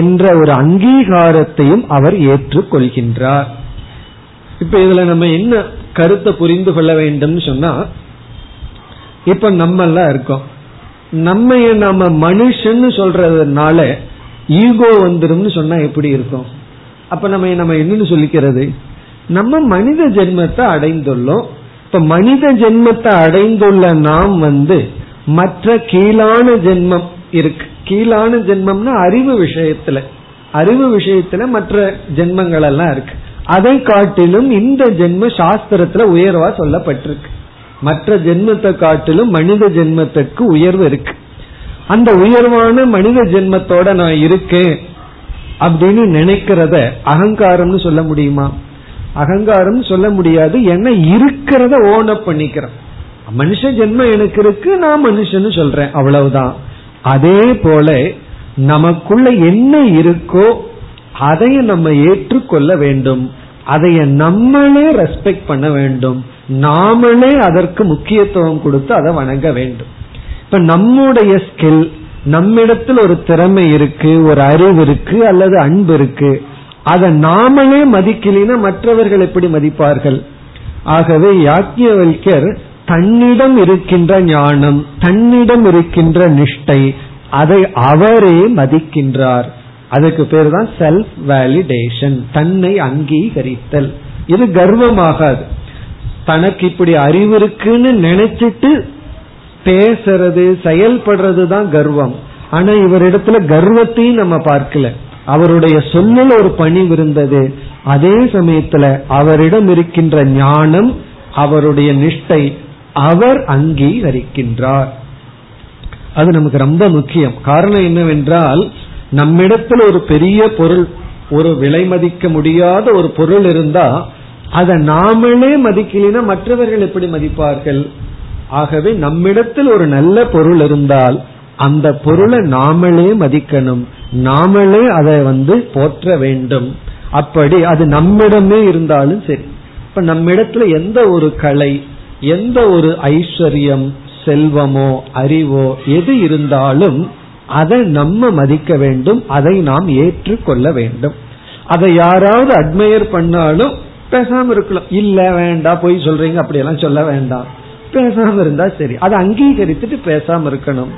என்ற ஒரு அங்கீகாரத்தையும் அவர் ஏற்றுக்கொள்கின்றார். இப்ப இதுல நம்ம என்ன கருத்தை புரிந்து கொள்ள வேண்டும் சொன்னா இப்ப நம்ம எல்லாம் இருக்கோம். நம்ம நம்ம மனுஷன்னு சொல்றதுனால ஈகோ வந்துடும் சொன்னா எப்படி இருக்கும்? அப்ப நம்ம நம்ம என்னன்னு சொல்லிக்கிறது? நம்ம மனித ஜென்மத்தை அடைந்துள்ளோம். இப்ப மனித ஜென்மத்தை அடைந்துள்ள நாம் வந்து மற்ற கீழான ஜென்மம் இருக்கு. கீழான ஜென்மம்னா அறிவு விஷயத்துல. அறிவு விஷயத்துல மற்ற ஜென்மங்கள் எல்லாம் இருக்கு. அதை காட்டிலும் இந்த ஜென்ம சாஸ்திரத்துல உயர்வா சொல்லப்பட்டிருக்கு. மற்ற ஜென்மத்தை காட்டிலும் மனித ஜென்மத்துக்கு உயர்வு இருக்கு. அந்த உயர்வான மனித ஜென்மத்தோட நான் இருக்கேன் அப்படின்னு நினைக்கிறத அகங்காரம்னு சொல்ல முடியுமா? அகங்காரம் சொல்ல முடியாது. என்ன இருக்கிறத ஓனப் பண்ணிக்கிறேன். மனுஷ ஜென்மம் எனக்கு இருக்கு நான் மனுஷன்னு சொல்றேன். அவ்வளவுதான். அதே போல நமக்குள்ள என்ன இருக்கோ அதை நம்ம ஏற்றுக்கொள்ள வேண்டும். அதைய நம்மளே ரெஸ்பெக்ட் பண்ண வேண்டும். நாமளே அதற்கு முக்கியத்துவம் கொடுத்து அதை வணங்க வேண்டும். இப்ப நம்முடைய ஸ்கில் நம்மிடத்தில் ஒரு திறமை இருக்கு ஒரு அறிவு இருக்கு அல்லது அன்பு இருக்கு. அதை நாமளே மதிக்கலினா மற்றவர்கள் எப்படி மதிப்பார்கள்? ஆகவே யாக்கியவல்யர் தன்னிடம் இருக்கின்ற ஞானம் தன்னிடம் இருக்கின்ற நிஷ்டை அதை அவரே மதிக்கின்றார். அதுக்கு பேர் தான் செல்ஃப் வேலிடேஷன் தன்னை அங்கீகரித்தல். இது கர்வமாகாது. தனக்கு இப்படி அறிவு இருக்குன்னு நினைச்சிட்டு பேசுறது செயல்படுறது தான் கர்வம். ஆனா இவரிடத்துல கர்வத்தையும் நம்ம பார்க்கல. அவருடைய சொல்லில் ஒரு பணிவு இருந்தது. அதே சமயத்துல அவரிடம் இருக்கின்ற ஞானம் அவருடைய நிஷ்டை அவர் அங்கீகரிக்கின்றார். அது நமக்கு ரொம்ப முக்கியம். காரணம் என்னவென்றால் நம்மிடத்தில் ஒரு பெரிய பொருள் ஒரு விலை மதிக்க முடியாத ஒரு பொருள் இருந்தா அதை நாமளே மதிக்கலினா மற்றவர்கள் எப்படி மதிப்பார்கள்? ஆகவே நம்மிடத்தில் ஒரு நல்ல பொருள் இருந்தால் அந்த பொருளை நாமளே மதிக்கணும். நாமளே அதை வந்து போற்ற வேண்டும். அப்படி அது நம்மிடமே இருந்தாலும் சரி. இப்ப நம்மிடத்துல எந்த ஒரு கலை எந்த ஒரு ஐஸ்வர்யம் செல்வமோ அறிவோ எது இருந்தாலும் அதை நம்ம மதிக்க வேண்டும் அதை நாம் ஏற்றுக்கொள்ள வேண்டும். அதை யாராவது அட்மையர் பண்ணாலும் பேசாம இருக்கலாம். இல்ல வேண்டாம் போய் சொல்றீங்க அப்படியெல்லாம் சொல்ல வேண்டாம். பேசாம இருந்தா சரி. அதை அங்கீகரித்துட்டு பேசாம இருக்கணும்.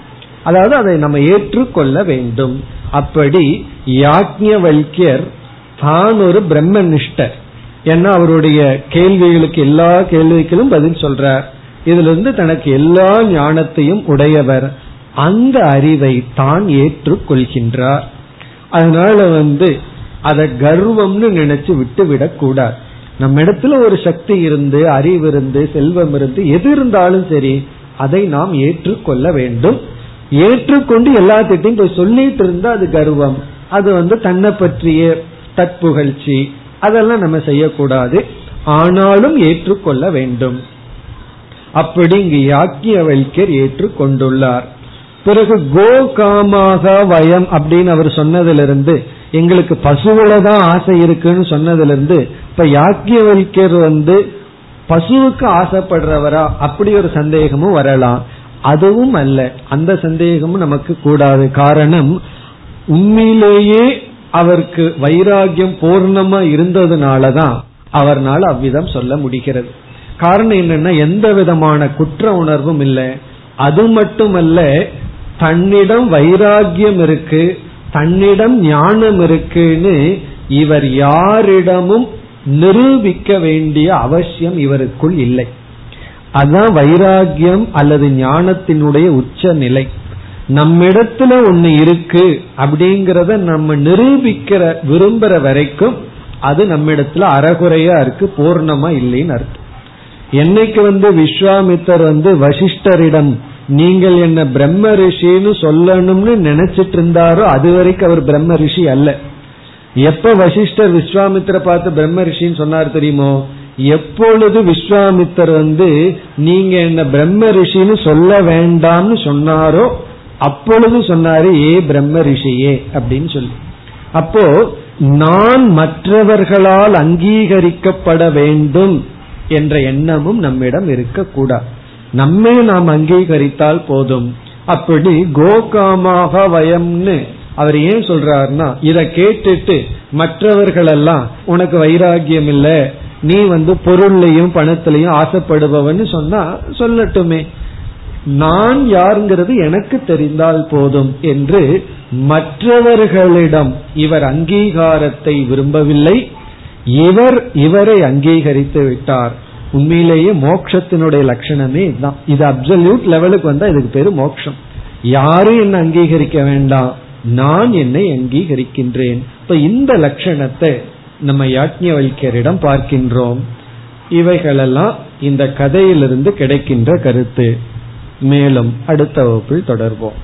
அதாவது அதை நம்ம ஏற்றுக்கொள்ள வேண்டும். அப்படி யாக்ஞவல்யர் தான் ஒரு பிரம்மனிஷ்டர். ஏன்னா அவருடைய கேள்விகளுக்கு எல்லா கேள்விகளும் பதில் சொல்றார். இதுல இருந்து தனக்கு எல்லா ஞானத்தையும் உடையவர். அந்த அறிவை தான் ஏற்றுக்கொள்கின்றார். அதனால வந்து அதை கர்வம்னு நினைச்சு விட்டு விடக்கூடாது. நம்ம இடத்துல ஒரு சக்தி இருந்து அறிவு இருந்து செல்வம் இருந்து எது இருந்தாலும் சரி அதை நாம் ஏற்றுக்கொள்ள வேண்டும். ஏற்றுக்கொண்டு எல்லாத்திட்டையும் போய் சொல்லிட்டு இருந்தா அது கர்வம். அது வந்து தன்னை பற்றிய தற்புகழ்ச்சி அதெல்லாம் நம்ம செய்யக்கூடாது. ஆனாலும் ஏற்றுக்கொள்ள வேண்டும். அப்படி இங்கு யாக்கியவல்யர் ஏற்றுக்கொண்டுள்ளார். பிறகு கோகாமாக வயம் அப்படின்னு அவர் சொன்னதிலிருந்து எங்களுக்கு பசுவில தான் ஆசை இருக்குன்னு சொன்னதிலிருந்து இப்ப யாக்கியவல்யர் வந்து பசுவுக்கு ஆசைப்படுறவரா? அப்படி ஒரு சந்தேகமும் வரலாம். அதுவும் அல்ல. அந்த சந்தேகமும் நமக்கு கூடாது. காரணம் உண்மையிலேயே அவருக்கு வைராகியம் பூர்ணமா இருந்ததுனாலதான் அவர்னால அவ்விதம் சொல்ல முடிகிறது. காரணம் என்னன்னா எந்த விதமான குற்ற உணர்வும் இல்லை. அது மட்டுமல்ல தன்னிடம் வைராகியம் இருக்கு தன்னிடம் ஞானம் இருக்குன்னு இவர் யாரிடமும் நிரூபிக்க வேண்டிய அவசியம் இவருக்குள் இல்லை. அதுதான் வைராகியம் அல்லது ஞானத்தினுடைய உச்ச நிலை நம்மிடத்துல ஒன்னு இருக்கு அப்படிங்கறத நம்ம நிரூபிக்கிற விரும்புற வரைக்கும் அது நம்மிடத்துல அறகுறையா இருக்கு பூர்ணமா இல்லைன்னு அர்த்தம். என்னைக்கு வந்து விஸ்வாமித்தர் வந்து வசிஷ்டரிடம் நீங்கள் என்ன பிரம்ம ரிஷின்னு சொல்லணும்னு நினைச்சிட்டு இருந்தாரோ அது வரைக்கும் அவர் பிரம்ம ரிஷி அல்ல. எப்ப வசிஷ்டர் விஸ்வாமித்திர பார்த்து பிரம்ம ரிஷின்னு சொன்னார் தெரியுமோ? எப்பொழுது விஸ்வாமித்தர் வந்து நீங்க என்ன பிரம்ம ரிஷின்னு சொல்ல வேண்டாம்னு சொன்னாரோ அப்பொழுது சொன்னாரு ஏ பிரம்ம ரிஷியே அப்படின்னு சொல்லி. அப்போ நான் மற்றவர்களால் அங்கீகரிக்கப்பட வேண்டும் என்ற எண்ணமும் நம்மிடம் இருக்கக்கூடாது நம்மே நாம் அங்கீகரித்தால் போதும். அப்படி கோகாமாக வயம்னு அவர் ஏன் சொல்றாருன்னா இத கேட்டுட்டு மற்றவர்கள் எல்லாம் உனக்கு வைராகியம் இல்ல. நீ வந்து பொருள்லையும் பணத்திலையும் ஆசைப்படுபவன்னு சொன்னா சொல்லட்டுமே. நான் யாருங்கிறது எனக்கு தெரிந்தால் போதும் என்று மற்றவர்களிடம் இவர் அங்கீகாரத்தை விரும்பவில்லை. இவர் இவரை அங்கீகரித்து விட்டார். உண்மையிலேயே மோட்சத்தினுடைய லட்சணமே இதுதான். இது அப்சல்யூட் லெவலுக்கு வந்தா இதுக்கு பேரு மோட்சம். யாரும் என்ன அங்கீகரிக்க வேண்டாம். நான் என்னை அங்கீகரிக்கின்றேன். இப்ப இந்த லட்சணத்தை நம்ம யாஜ்ஞவல்யரிடம் பார்க்கின்றோம். இவைகளெல்லாம் இந்த கதையிலிருந்து கிடைக்கின்ற கருத்து. மேலும் அடுத்த வகுப்பில் தொடர்வோம்.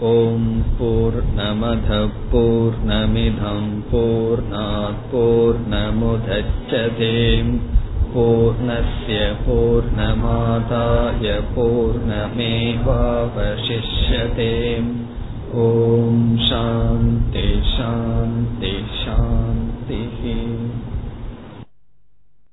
ஓம் போர் நமத போர் நமிதம் போர் போர் நமுதச்சதேம் பூர்ணய பூர்ணமாதாய பூர்ணமேவாவசிஷ்யதேம். ஓம் சாந்தி சாந்தி சாந்திஹி.